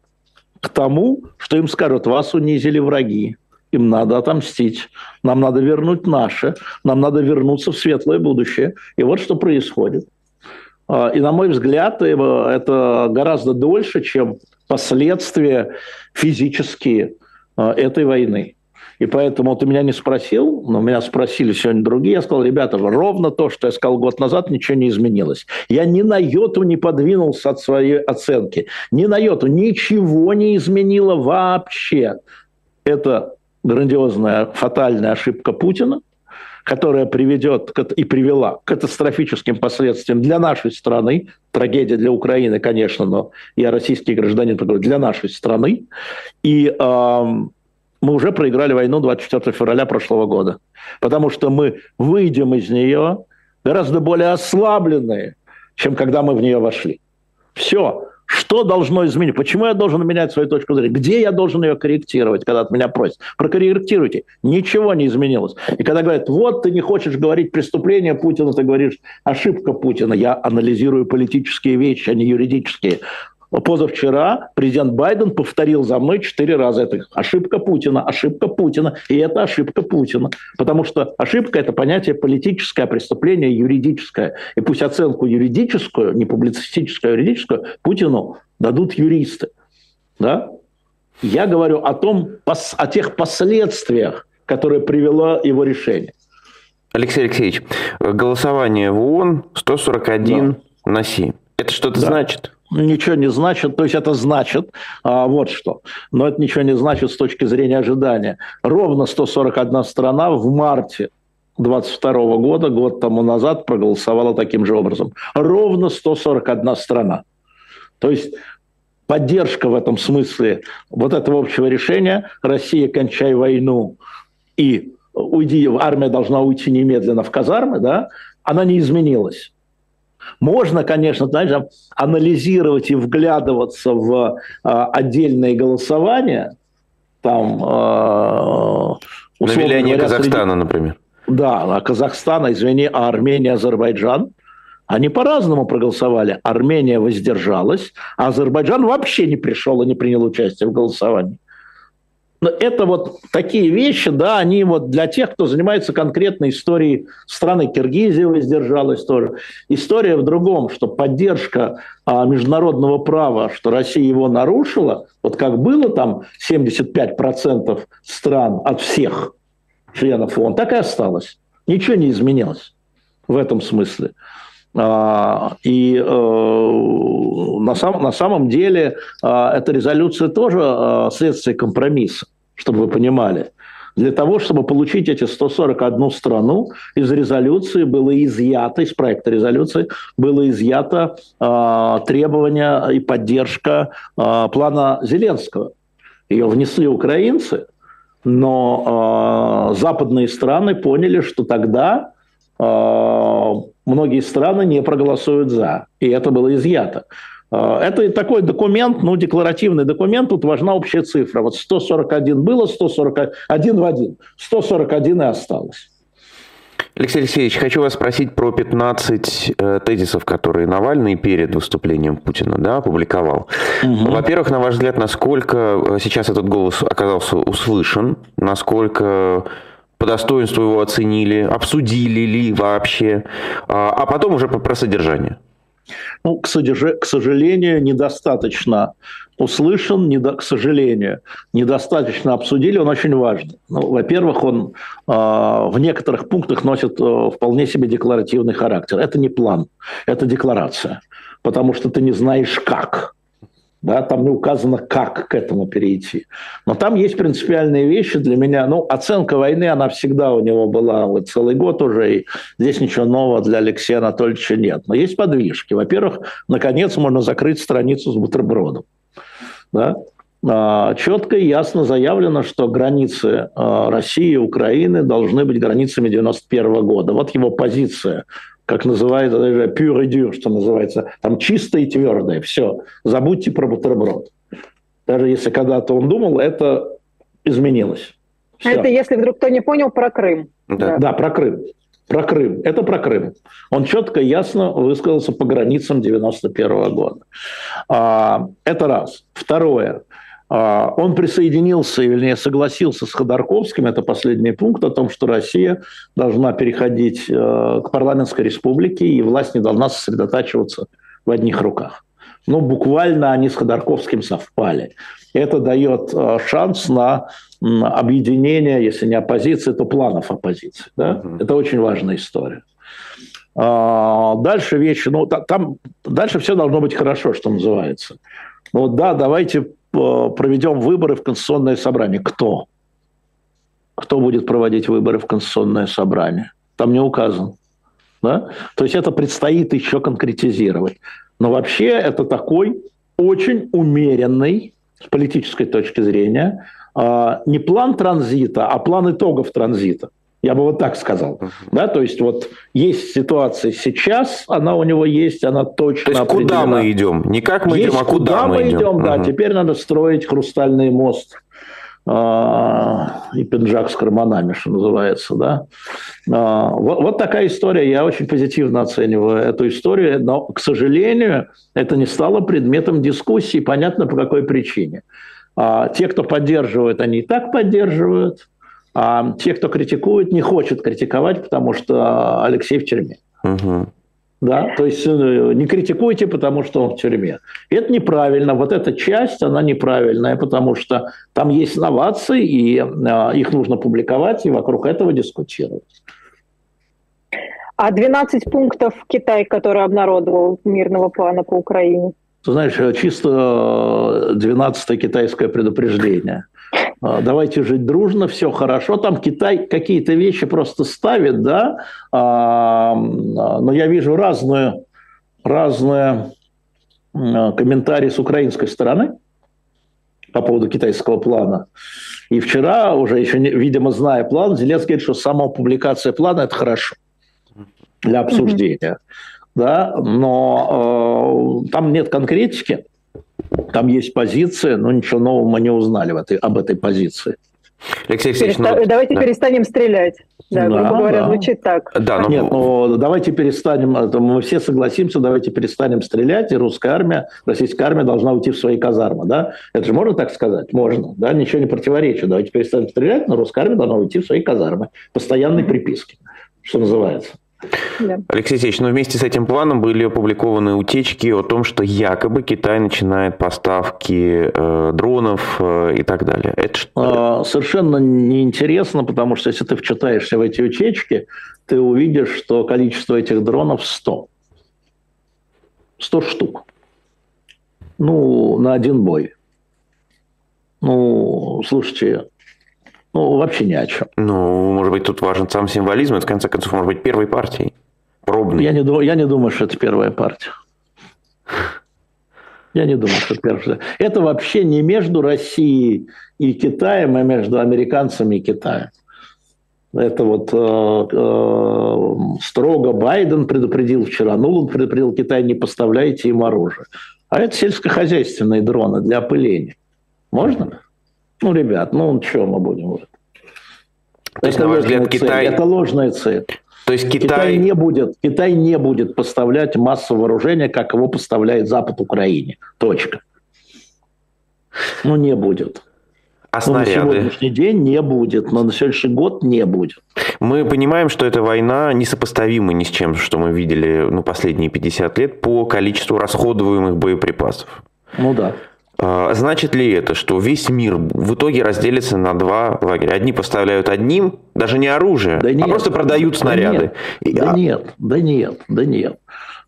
к тому, что им скажут, вас унизили враги, им надо отомстить, нам надо вернуть наше, нам надо вернуться в светлое будущее. И вот что происходит. А, и, на мой взгляд, это гораздо дольше, чем последствия физические а, этой войны. И поэтому ты меня не спросил, но меня спросили сегодня другие. Я сказал, ребята, ровно то, что я сказал год назад, ничего не изменилось. Я ни на йоту не подвинулся от своей оценки. Ни на йоту. Ничего не изменило вообще. Это грандиозная, фатальная ошибка Путина которая приведет и привела к катастрофическим последствиям для нашей страны, трагедия для Украины, конечно, но я российский гражданин, для нашей страны. И э, мы уже проиграли войну 24 февраля прошлого года, потому что мы выйдем из нее гораздо более ослабленные, чем когда мы в нее вошли. Все. Что должно изменить? Почему я должен менять свою точку зрения? Где я должен ее корректировать, когда от меня просят? Прокорректируйте. Ничего не изменилось. И когда говорят, вот ты не хочешь говорить преступление Путина, ты говоришь ошибка Путина. Я анализирую политические вещи, а не юридические позавчера президент Байден повторил за мной четыре раза. Это ошибка Путина, ошибка Путина, и это ошибка Путина. Потому что ошибка – это понятие политическое, преступление юридическое. И пусть оценку юридическую, не публицистическую, а юридическую, Путину дадут юристы. Да? Я говорю о том, о тех последствиях, которые привело его решение. Алексей Алексеевич, голосование в ООН 141 да. на 7. Это что-то да. значит? Ничего не значит, то есть это значит а, вот что, но это ничего не значит с точки зрения ожидания. Ровно 141 страна в марте 22 года, год тому назад, проголосовала таким же образом. Ровно 141 страна. То есть поддержка в этом смысле вот этого общего решения «Россия, кончай войну» и уйди, армия должна уйти немедленно в казармы, да, она не изменилась. Можно, конечно, знаешь, анализировать и вглядываться в а, отдельные голосования. Там, а, На влияние Казахстана, среди... например. Да, а Казахстан, извини, а Армения, Азербайджан. Они по-разному проголосовали. Армения воздержалась, а Азербайджан вообще не пришел и не принял участие в голосовании. Но это вот такие вещи, да, они вот для тех, кто занимается конкретной историей страны. Киргизия воздержалась тоже. История в другом, что поддержка а, международного права, что Россия его нарушила, вот как было там 75% стран от всех членов ООН, так и осталось. Ничего не изменилось в этом смысле. А, и э, на, сам, на самом деле а, эта резолюция тоже а, следствие компромисса, чтобы вы понимали. Для того, чтобы получить эти 141 страну, из резолюции было изъято, из проекта резолюции было изъято требование и поддержка плана Зеленского. Ее внесли украинцы, но западные страны поняли, что тогда многие страны не проголосуют за. И это было изъято. А, это такой документ, ну, декларативный документ, тут важна общая цифра. Вот 141 было, 141 в один, 141 и осталось. Алексей Алексеевич, хочу вас спросить про 15 э, тезисов, которые Навальный перед выступлением Путина да, опубликовал. Угу. Во-первых, на ваш взгляд, насколько э, сейчас этот голос оказался услышан, насколько по достоинству его оценили, обсудили ли вообще, а, а потом уже про содержание. Ну, к, содерж... к сожалению, недостаточно услышан, недо... к сожалению, недостаточно обсудили, он очень важный. Ну, во-первых, он э, в некоторых пунктах носит э, вполне себе декларативный характер. Это не план, это декларация, потому что ты не знаешь как. Да, там не указано, как к этому перейти. Но там есть принципиальные вещи для меня. Ну, оценка войны, она всегда у него была вот целый год уже, и здесь ничего нового для Алексея Анатольевича нет. Но есть подвижки. Во-первых, наконец можно закрыть страницу с бутербродом. Да? А, четко и ясно заявлено, что границы а, России и Украины должны быть границами 91 года. Вот его позиция как называется, даже pure dur, что называется, там чистое и твердое, все, забудьте про бутерброд. Даже если когда-то он думал, это изменилось. Все. Это, если вдруг кто не понял, про Крым. Да, да про Крым. Про Крым. Это про Крым. Он четко, ясно высказался по границам 91 года. А, это раз. Второе. А, он присоединился, или вернее, согласился с Ходорковским, это последний пункт, о том, что Россия должна переходить э, к парламентской республике, и власть не должна сосредотачиваться в одних руках. Ну, буквально они с Ходорковским совпали. Это дает э, шанс на объединение, если не оппозиции, то планов оппозиции. Да? Uh-huh. Это очень важная история. А, дальше вещи, ну, там, дальше все должно быть хорошо, что называется. Ну, да, давайте проведем выборы в Конституционное собрание. Кто? Кто будет проводить выборы в Конституционное собрание? Там не указано. Да? То есть это предстоит еще конкретизировать. Но вообще это такой очень умеренный, с политической точки зрения, а, не план транзита, а план итогов транзита. Я бы вот так сказал. Uh-huh. Да, то есть вот есть ситуация сейчас, она у него есть, она точно То есть куда мы идем? Не как мы есть, идем, а куда, куда мы идем? идем да, uh-huh. теперь надо строить хрустальный мост а, и пинжак с карманами, что называется, да. А, вот, вот такая история. Я очень позитивно оцениваю эту историю, но, к сожалению, это не стало предметом дискуссии. Понятно, по какой причине. А, те, кто поддерживает, они и так поддерживают. А те, кто критикует, не хочет критиковать, потому что Алексей в тюрьме. Угу. Да, то есть э, не критикуйте, потому что он в тюрьме. Это неправильно. Вот эта часть, она неправильная, потому что там есть новации, и э, их нужно публиковать, и вокруг этого дискутировать. А 12 пунктов Китай, который обнародовал мирного плана по Украине? Ты знаешь, э, чисто 12 китайское предупреждение. А, давайте жить дружно, все хорошо. Там Китай какие-то вещи просто ставит, да, а, но я вижу разные, разные комментарии с украинской стороны по поводу китайского плана. И вчера, уже еще, видимо, зная план, Зеленский говорит, что сама публикация плана – это хорошо для обсуждения. Mm-hmm. Да? Но э, там нет конкретики, там есть позиция, но ничего нового мы не узнали в этой, об этой позиции. Алексей Алексеевич, Переста... ну, Давайте да. перестанем стрелять. Да, да, грубо говоря, да. звучит так. Да, но... Нет, ну давайте перестанем, мы все согласимся, давайте перестанем стрелять, и русская армия, российская армия должна уйти в свои казармы, да? Это же можно так сказать? Можно, да, ничего не противоречит. Давайте перестанем стрелять, но русская армия должна уйти в свои казармы. Постоянной приписки, что называется. Да. Алексей Алексеевич, но ну, вместе с этим планом были опубликованы утечки о том, что якобы Китай начинает поставки э, дронов э, и так далее. Это что? А, совершенно неинтересно, потому что если ты вчитаешься в эти утечки, ты увидишь, что количество этих дронов 100. 100 штук. Ну, на один бой. Ну, слушайте, ну, вообще ни о чем. Ну, может быть, тут важен сам символизм. Это, в конце концов, может быть первой партией. Пробной. Я не, думаю, я не думаю, что это первая партия. Я не думаю, что это первая. Это вообще не между Россией и Китаем, а между американцами и Китаем. Это вот э, э, строго Байден предупредил вчера, Нуланд предупредил Китай, не поставляйте им оружие. А это сельскохозяйственные дроны для опыления. Можно? Ну, ребят, ну что мы будем? То есть, это на ваш взгляд, Китай... Это ложная цель. То есть Китай... Китай, не будет, Китай не будет поставлять массу вооружения, как его поставляет Запад Украине. Точка. Ну, не будет. А снаряды? Но на сегодняшний день не будет, но на следующий год не будет. Мы понимаем, что эта война несопоставима ни с чем, что мы видели ну, последние 50 лет по количеству расходуемых боеприпасов. Ну да. А, значит ли это, что весь мир в итоге разделится на два лагеря? Одни поставляют одним, даже не оружие, да а нет, а просто продают снаряды. Да нет, да нет, да нет. Да нет.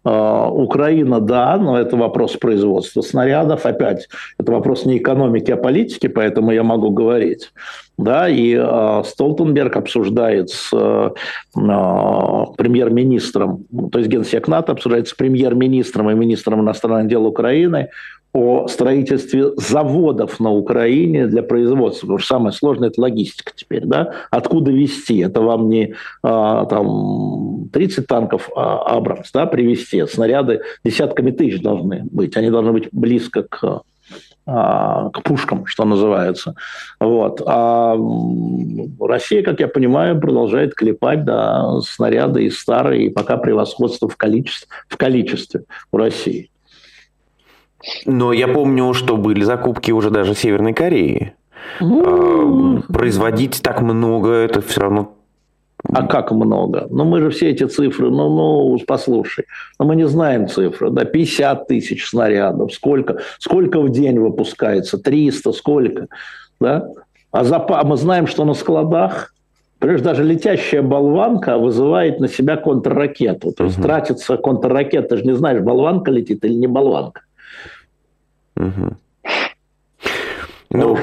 А, Украина, да, но это вопрос производства снарядов. Опять, это вопрос не экономики, а политики, поэтому я могу говорить. Да, и э, Столтенберг обсуждает с э, премьер-министром, то есть генсек НАТО обсуждает с премьер-министром и министром иностранных дел Украины о строительстве заводов на Украине для производства. Потому что самое сложное – это логистика теперь. Да? Откуда вести? Это вам не а, там, 30 танков а, Абрамс да, привезти. Снаряды десятками тысяч должны быть. Они должны быть близко к а, к пушкам, что называется. Вот. А Россия, как я понимаю, продолжает клепать да, снаряды и старые, и пока превосходство в количестве, в количестве у России. Но я помню, что были закупки уже даже Северной Кореи. Ну, Производить так много, это все равно а как много? Ну, мы же все эти цифры, ну, ну, послушай, но ну, мы не знаем цифры, да, 50 тысяч снарядов, сколько, сколько в день выпускается, 300, сколько, да? А запа... мы знаем, что на складах, понимаешь, даже летящая болванка вызывает на себя контрракету, то есть угу. тратится контрракета, ты же не знаешь, болванка летит или не болванка. Угу. Ну,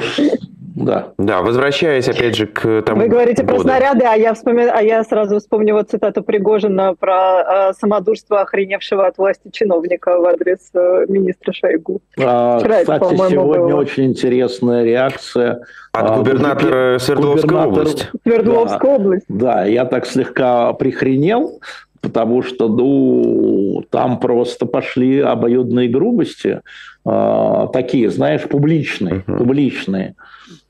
да. Да, возвращаясь опять же к тому. Вы говорите году. про снаряды, а я вспоминаю, а я сразу вспомню вот цитату Пригожина про э, самодурство охреневшего от власти чиновника в адрес э, министра Шойгу. А, Вчера кстати, это, сегодня было. очень интересная реакция от а, губернатора Свердловской губернатор... области. Свердловской да, области. Да, я так слегка прихренел, потому что ну, там просто пошли обоюдные грубости, э, такие, знаешь, публичные, uh-huh. публичные.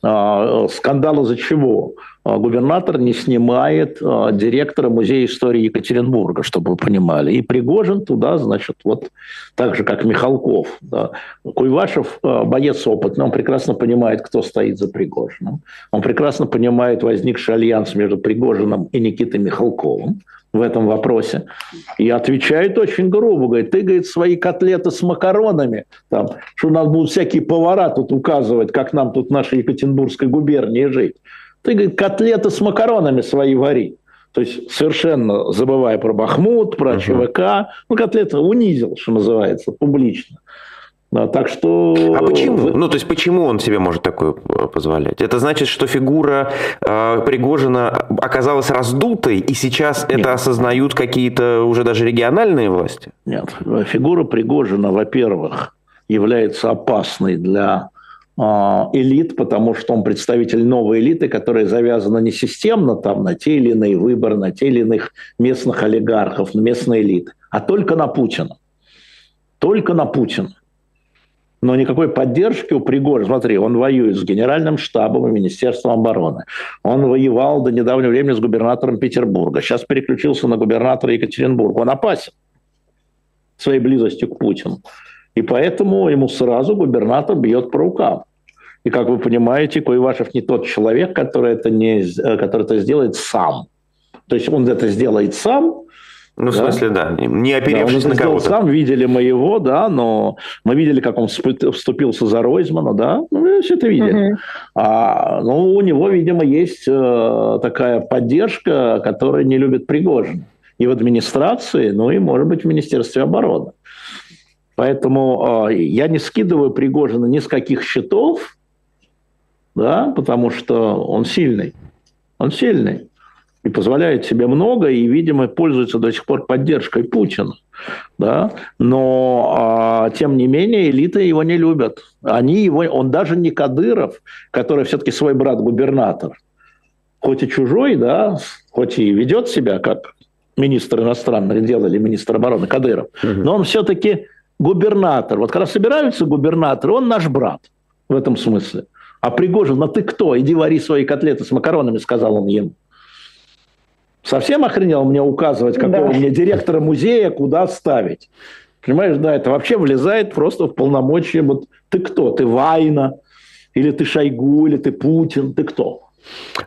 Э, скандал из-за чего? Э, губернатор не снимает э, директора Музея истории Екатеринбурга, чтобы вы понимали. И Пригожин туда, значит, вот так же, как Михалков. Да. Куйвашев э, боец опытный, он прекрасно понимает, кто стоит за Пригожиным. Он прекрасно понимает возникший альянс между Пригожиным и Никитой Михалковым в этом вопросе. И отвечает очень грубо, говорит, ты, говорит, свои котлеты с макаронами, там, что у нас будут всякие повара тут указывать, как нам тут в нашей Екатеринбургской губернии жить. Ты, говорит, котлеты с макаронами свои вари. То есть совершенно забывая про Бахмут, про uh-huh. ЧВК, ну, котлеты унизил, что называется, публично. Да, так что... А почему? Ну, то есть, почему он себе может такое э, позволять? Это значит, что фигура э, Пригожина оказалась раздутой, и сейчас Нет. это осознают какие-то уже даже региональные власти? Нет. Фигура Пригожина, во-первых, является опасной для э, элит, потому что он представитель новой элиты, которая завязана не системно там, на те или иные выборы, на те или иных местных олигархов, на местные элиты, а только на Путина. Только на Путина но никакой поддержки у Пригожина. Смотри, он воюет с Генеральным штабом и Министерством обороны. Он воевал до недавнего времени с губернатором Петербурга. Сейчас переключился на губернатора Екатеринбурга. Он опасен своей близостью к Путину. И поэтому ему сразу губернатор бьет по рукам. И, как вы понимаете, Куйвашев не тот человек, который это, не, который это сделает сам. То есть он это сделает сам, ну, в да? смысле, да, не оперевшись да, он на кого-то. Сам видели мы его, да, но мы видели, как он вступился за Ройзмана, да, ну, мы все это видели. Угу. А, ну, у него, видимо, есть э, такая поддержка, которая не любит Пригожина. И в администрации, ну и, может быть, в Министерстве обороны. Поэтому э, я не скидываю Пригожина ни с каких счетов, да, потому что он сильный. Он сильный и позволяет себе много, и, видимо, пользуется до сих пор поддержкой Путина. Да? Но, а, тем не менее, элиты его не любят. Они его, он даже не Кадыров, который все-таки свой брат-губернатор, хоть и чужой, да, хоть и ведет себя как министр иностранных дел или министр обороны Кадыров, угу. но он все-таки губернатор. Вот когда собираются губернаторы, он наш брат в этом смысле. А Пригожин, ну ты кто? Иди вари свои котлеты с макаронами, сказал он ему. Совсем охренел мне указывать, какого да. мне директора музея куда ставить. Понимаешь, да, это вообще влезает просто в полномочия. Вот ты кто? Ты Вайна? Или ты Шойгу? Или ты Путин? Ты кто?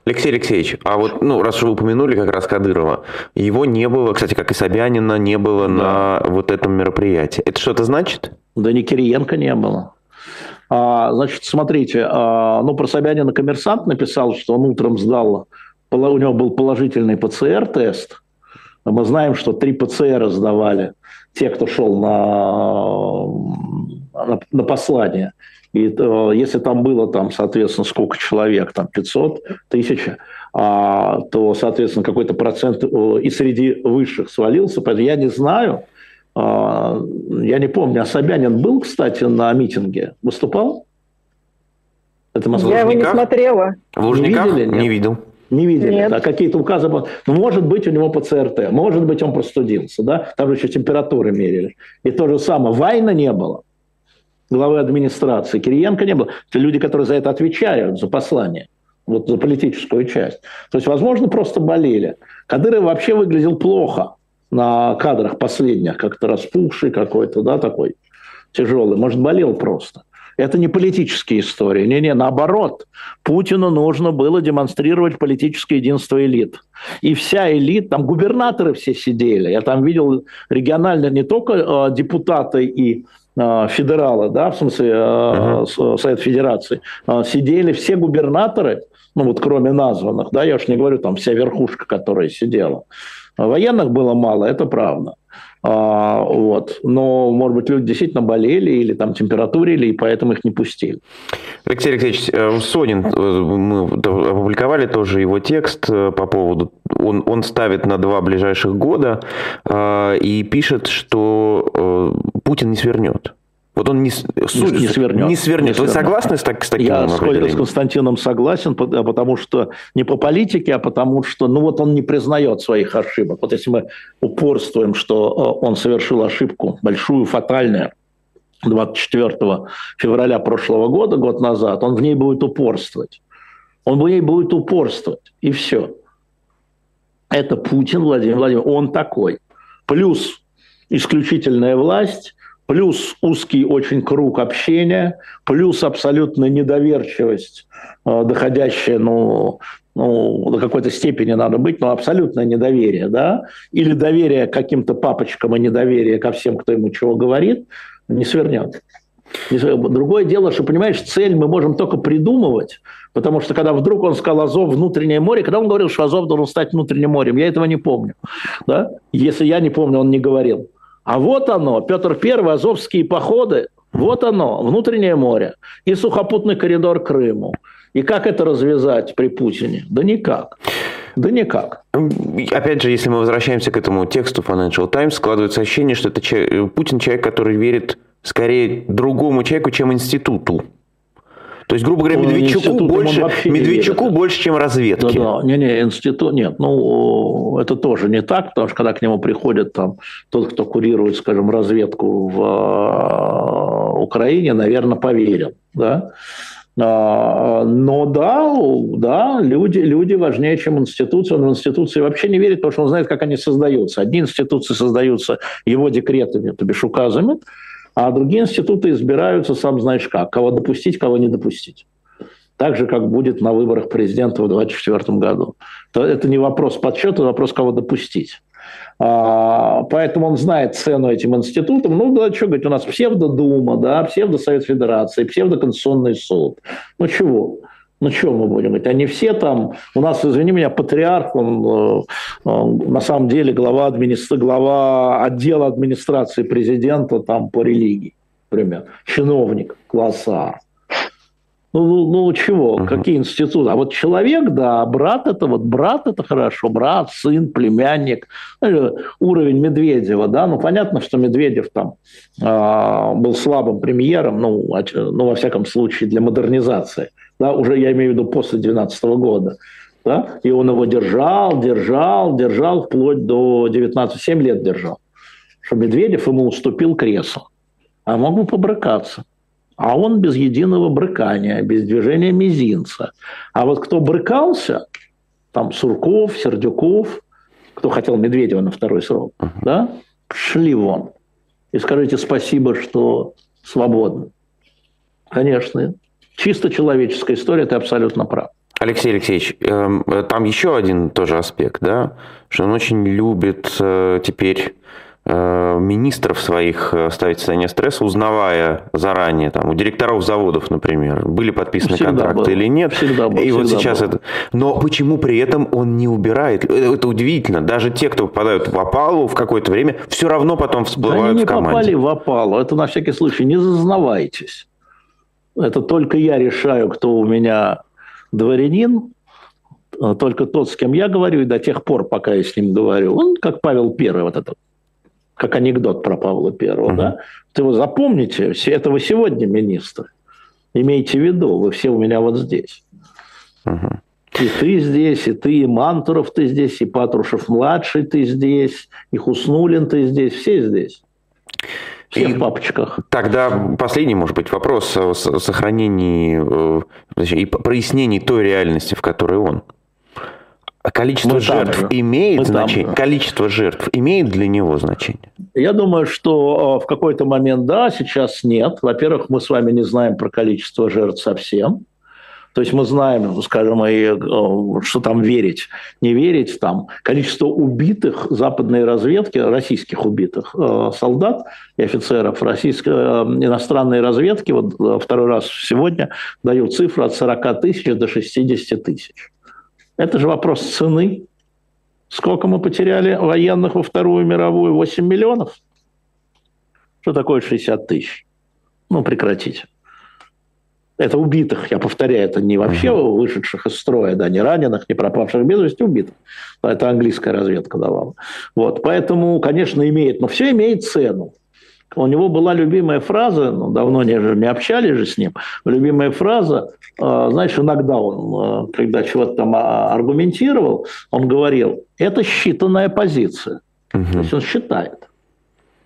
Алексей Алексеевич, а вот, ну, раз вы упомянули как раз Кадырова, его не было, кстати, как и Собянина, не было да. на вот этом мероприятии. Это что-то значит? Да ни Кириенко не было. А, значит, смотрите, а, ну, про Собянина коммерсант написал, что он утром сдал у него был положительный ПЦР-тест. Мы знаем, что три ПЦР сдавали те, кто шел на, на, на послание. И то, если там было, там, соответственно, сколько человек, там 500, тысяча, а, то, соответственно, какой-то процент и среди высших свалился. Поэтому я не знаю, а, я не помню, а Собянин был, кстати, на митинге? Выступал? Это Я его не смотрела. В Лужниках? Не, видели? не видел. Не видели, Нет. да, какие-то указы. Ну, может быть, у него по ЦРТ, может быть, он простудился, да, там же еще температуры мерили. И то же самое, Вайна не было, главы администрации, Кириенко не было. Это люди, которые за это отвечают, за послание, вот за политическую часть. То есть, возможно, просто болели. Кадыров вообще выглядел плохо на кадрах последних, как-то распухший какой-то, да, такой тяжелый. Может, болел просто. Это не политические истории. Не-не, наоборот. Путину нужно было демонстрировать политическое единство элит. И вся элита, там губернаторы все сидели. Я там видел регионально не только э, депутаты и федералы, да, в смысле uh-huh. Совет Федерации, э, сидели все губернаторы, ну вот кроме названных, да, я уж не говорю, там вся верхушка, которая сидела. Военных было мало, это правда. А, вот. Но, может быть, люди действительно болели или там температурили, и поэтому их не пустили. Алексей Алексеевич, э, Сонин, э, мы опубликовали тоже его текст э, по поводу, он, он ставит на два ближайших года и пишет, что Путин не свернет. Вот он не, суть, не свернет. Не свернет. Не Вы согласны с, так, с таким Я с Константином согласен, потому что не по политике, а потому что ну вот он не признает своих ошибок. Вот если мы упорствуем, что э, он совершил ошибку большую, фатальную, 24 февраля прошлого года, год назад, он в ней будет упорствовать. Он в ней будет упорствовать, и все. Это Путин, Владимир Владимирович, он такой. Плюс исключительная власть, плюс узкий очень круг общения, плюс абсолютная недоверчивость, э, доходящая, ну, ну, до какой-то степени надо быть, но абсолютное недоверие, да, или доверие каким-то папочкам и недоверие ко всем, кто ему чего говорит, не свернет. Другое дело, что, понимаешь, цель мы можем только придумывать, потому что когда вдруг он сказал Азов внутреннее море, когда он говорил, что Азов должен стать внутренним морем, я этого не помню. Да? Если я не помню, он не говорил. А вот оно, Петр I, Азовские походы, вот оно, внутреннее море и сухопутный коридор Крыму. И как это развязать при Путине? Да никак. Да никак. Опять же, если мы возвращаемся к этому тексту Financial Times, складывается ощущение, что это человек, Путин человек, который верит скорее другому человеку, чем институту. То есть, грубо говоря, Медведчуку, больше, Медведчуку больше, чем разведки. Да, да. Не-не, институт, нет, ну, это тоже не так, потому что когда к нему приходит там тот, кто курирует, скажем, разведку в э, Украине, наверное, поверил, да. А, но да, да, люди, люди важнее, чем институции. Он в институции вообще не верит, потому что он знает, как они создаются. Одни институции создаются его декретами, то бишь указами, а другие институты избираются, сам знаешь как, кого допустить, кого не допустить. Так же, как будет на выборах президента в 2024 году. То это не вопрос подсчета, это вопрос, кого допустить. А, поэтому он знает цену этим институтам. Ну, да, что говорить, у нас псевдодума, да, псевдосовет Федерации, псевдоконституционный суд. Ну, чего? Ну, что мы будем говорить? Они все там... У нас, извини меня, патриарх, он, он э, на самом деле глава, администра... глава отдела администрации президента там по религии, например. Чиновник класса А. Ну, ну, ну чего, uh-huh. какие институты? А вот человек, да, брат это вот, брат это хорошо, брат, сын, племянник, ну, уровень Медведева, да, ну понятно, что Медведев там э, был слабым премьером, ну, ну, во всяком случае, для модернизации – да, уже я имею в виду после 2012 года, да, и он его держал, держал, держал, вплоть до 19, 7 лет держал, что Медведев ему уступил кресло, а мог бы побрыкаться. А он без единого брыкания, без движения мизинца. А вот кто брыкался, там Сурков, Сердюков, кто хотел Медведева на второй срок, uh-huh. да, шли вон. И скажите спасибо, что свободны. Конечно, чисто человеческая история, ты абсолютно прав. Алексей Алексеевич, эм, там еще один тоже аспект, да, что он очень любит э, теперь э, э, министров своих э, ставить в состояние стресса, узнавая заранее, там, у директоров заводов, например, были подписаны всегда контракты было. или нет. Всегда было, и всегда вот сейчас было. это... Но почему при этом он не убирает? Это удивительно. Даже те, кто попадают в опалу в какое-то время, все равно потом всплывают да они не в команде. попали в опалу. Это на всякий случай. Не зазнавайтесь. Это только я решаю, кто у меня дворянин, а только тот, с кем я говорю, и до тех пор, пока я с ним говорю, он как Павел Первый, вот этот, как анекдот про Павла Первого, uh-huh. да? Ты его запомните, это вы сегодня министр. Имейте в виду, вы все у меня вот здесь. Uh-huh. И ты здесь, и ты, и Мантуров ты здесь, и Патрушев-младший ты здесь, и Хуснулин ты здесь, все здесь. Все и в папочках. Тогда последний, может быть, вопрос о сохранении э, и прояснении той реальности, в которой он. Количество Мы жертв там, имеет Мы значение? Там. Количество жертв имеет для него значение? Я думаю, что э, в какой-то момент да, сейчас нет. Во-первых, мы с вами не знаем про количество жертв совсем. То есть мы знаем, скажем, и, э, что там верить, не верить там. Количество убитых западной разведки, российских убитых э, солдат и офицеров российской э, иностранной разведки, вот второй раз сегодня дают цифру от 40 тысяч до 60 тысяч. Это же вопрос цены. Сколько мы потеряли военных во Вторую мировую? 8 миллионов? Что такое 60 тысяч? Ну, прекратите. Это убитых, я повторяю, это не вообще вышедших из строя, да, не раненых, не пропавших без вести, убитых. Это английская разведка давала. Вот, поэтому, конечно, имеет, но все имеет цену. У него была любимая фраза, ну, давно не, не общались же с ним, любимая фраза, э, знаешь, иногда он, э, когда чего-то там а, аргументировал, он говорил, это считанная позиция. Угу. То есть он считает.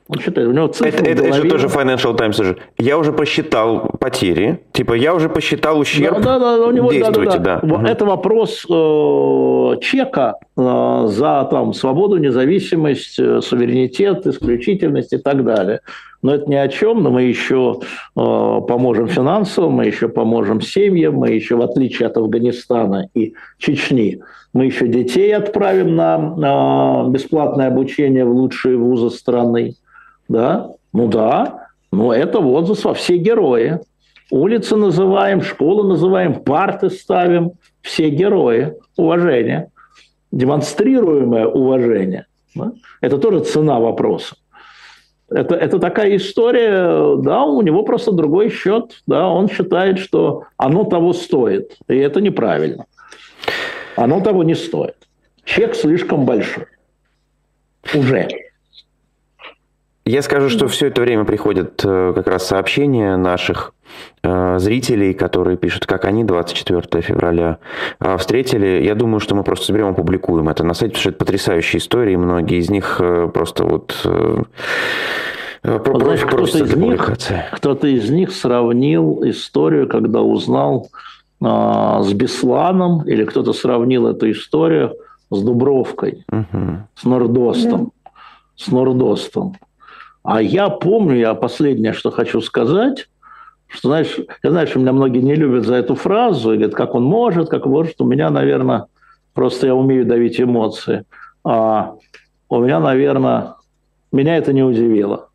Он считает, у него цифры это, это, это тоже Financial Times. Тоже. Я уже посчитал потери. Типа, я уже посчитал ущерб. Да, да, да, у него, Действуйте, да. да, да. да. Это вопрос э, чека э, за там, свободу, независимость, э, суверенитет, исключительность и так далее. Но это ни о чем, но мы еще э, поможем финансово, мы еще поможем семьям, мы еще, в отличие от Афганистана и Чечни, мы еще детей отправим на, на бесплатное обучение в лучшие вузы страны да, ну да, но это возраст во все герои. Улицы называем, школы называем, парты ставим, все герои, уважение, демонстрируемое уважение. Да? Это тоже цена вопроса. Это, это такая история, да, у него просто другой счет, да, он считает, что оно того стоит, и это неправильно. Оно того не стоит. Чек слишком большой. Уже. Я скажу, что все это время приходят э, как раз сообщения наших э, зрителей, которые пишут, как они 24 февраля а, встретили. Я думаю, что мы просто соберем и опубликуем это на сайте, потому что это потрясающие истории. Многие из них э, просто вот Знаешь, кто-то из, них, кто-то из них сравнил историю, когда узнал а, с Бесланом, или кто-то сравнил эту историю с Дубровкой, угу. с Нордостом. Да. С Нордостом. А я помню, я последнее, что хочу сказать, что, знаешь, я знаю, что меня многие не любят за эту фразу, и говорят, как он может, как может. У меня, наверное, просто я умею давить эмоции. А у меня, наверное, меня это не удивило.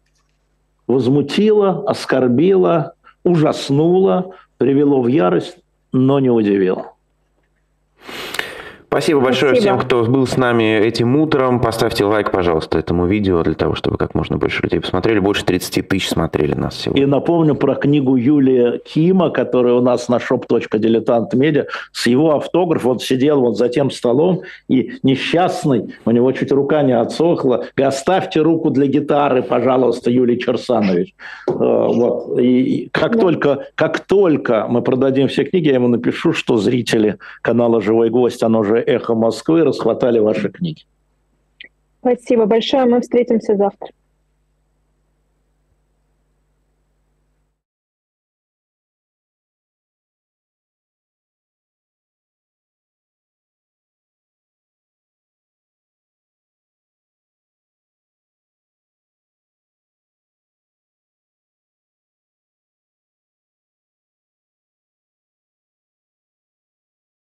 Возмутило, оскорбило, ужаснуло, привело в ярость, но не удивило. Спасибо большое Спасибо. всем, кто был с нами этим утром. Поставьте лайк, пожалуйста, этому видео, для того, чтобы как можно больше людей посмотрели. Больше 30 тысяч смотрели нас сегодня. И напомню про книгу Юлия Кима, которая у нас на shop.diletant.media, с его автографом. Он сидел вот за тем столом, и несчастный, у него чуть рука не отсохла. Оставьте руку для гитары, пожалуйста, Юлий Черсанович. Э, вот. И как, только, как только мы продадим все книги, я ему напишу, что зрители канала «Живой гость», оно же «Эхо Москвы» расхватали ваши книги. Спасибо большое. Мы встретимся завтра.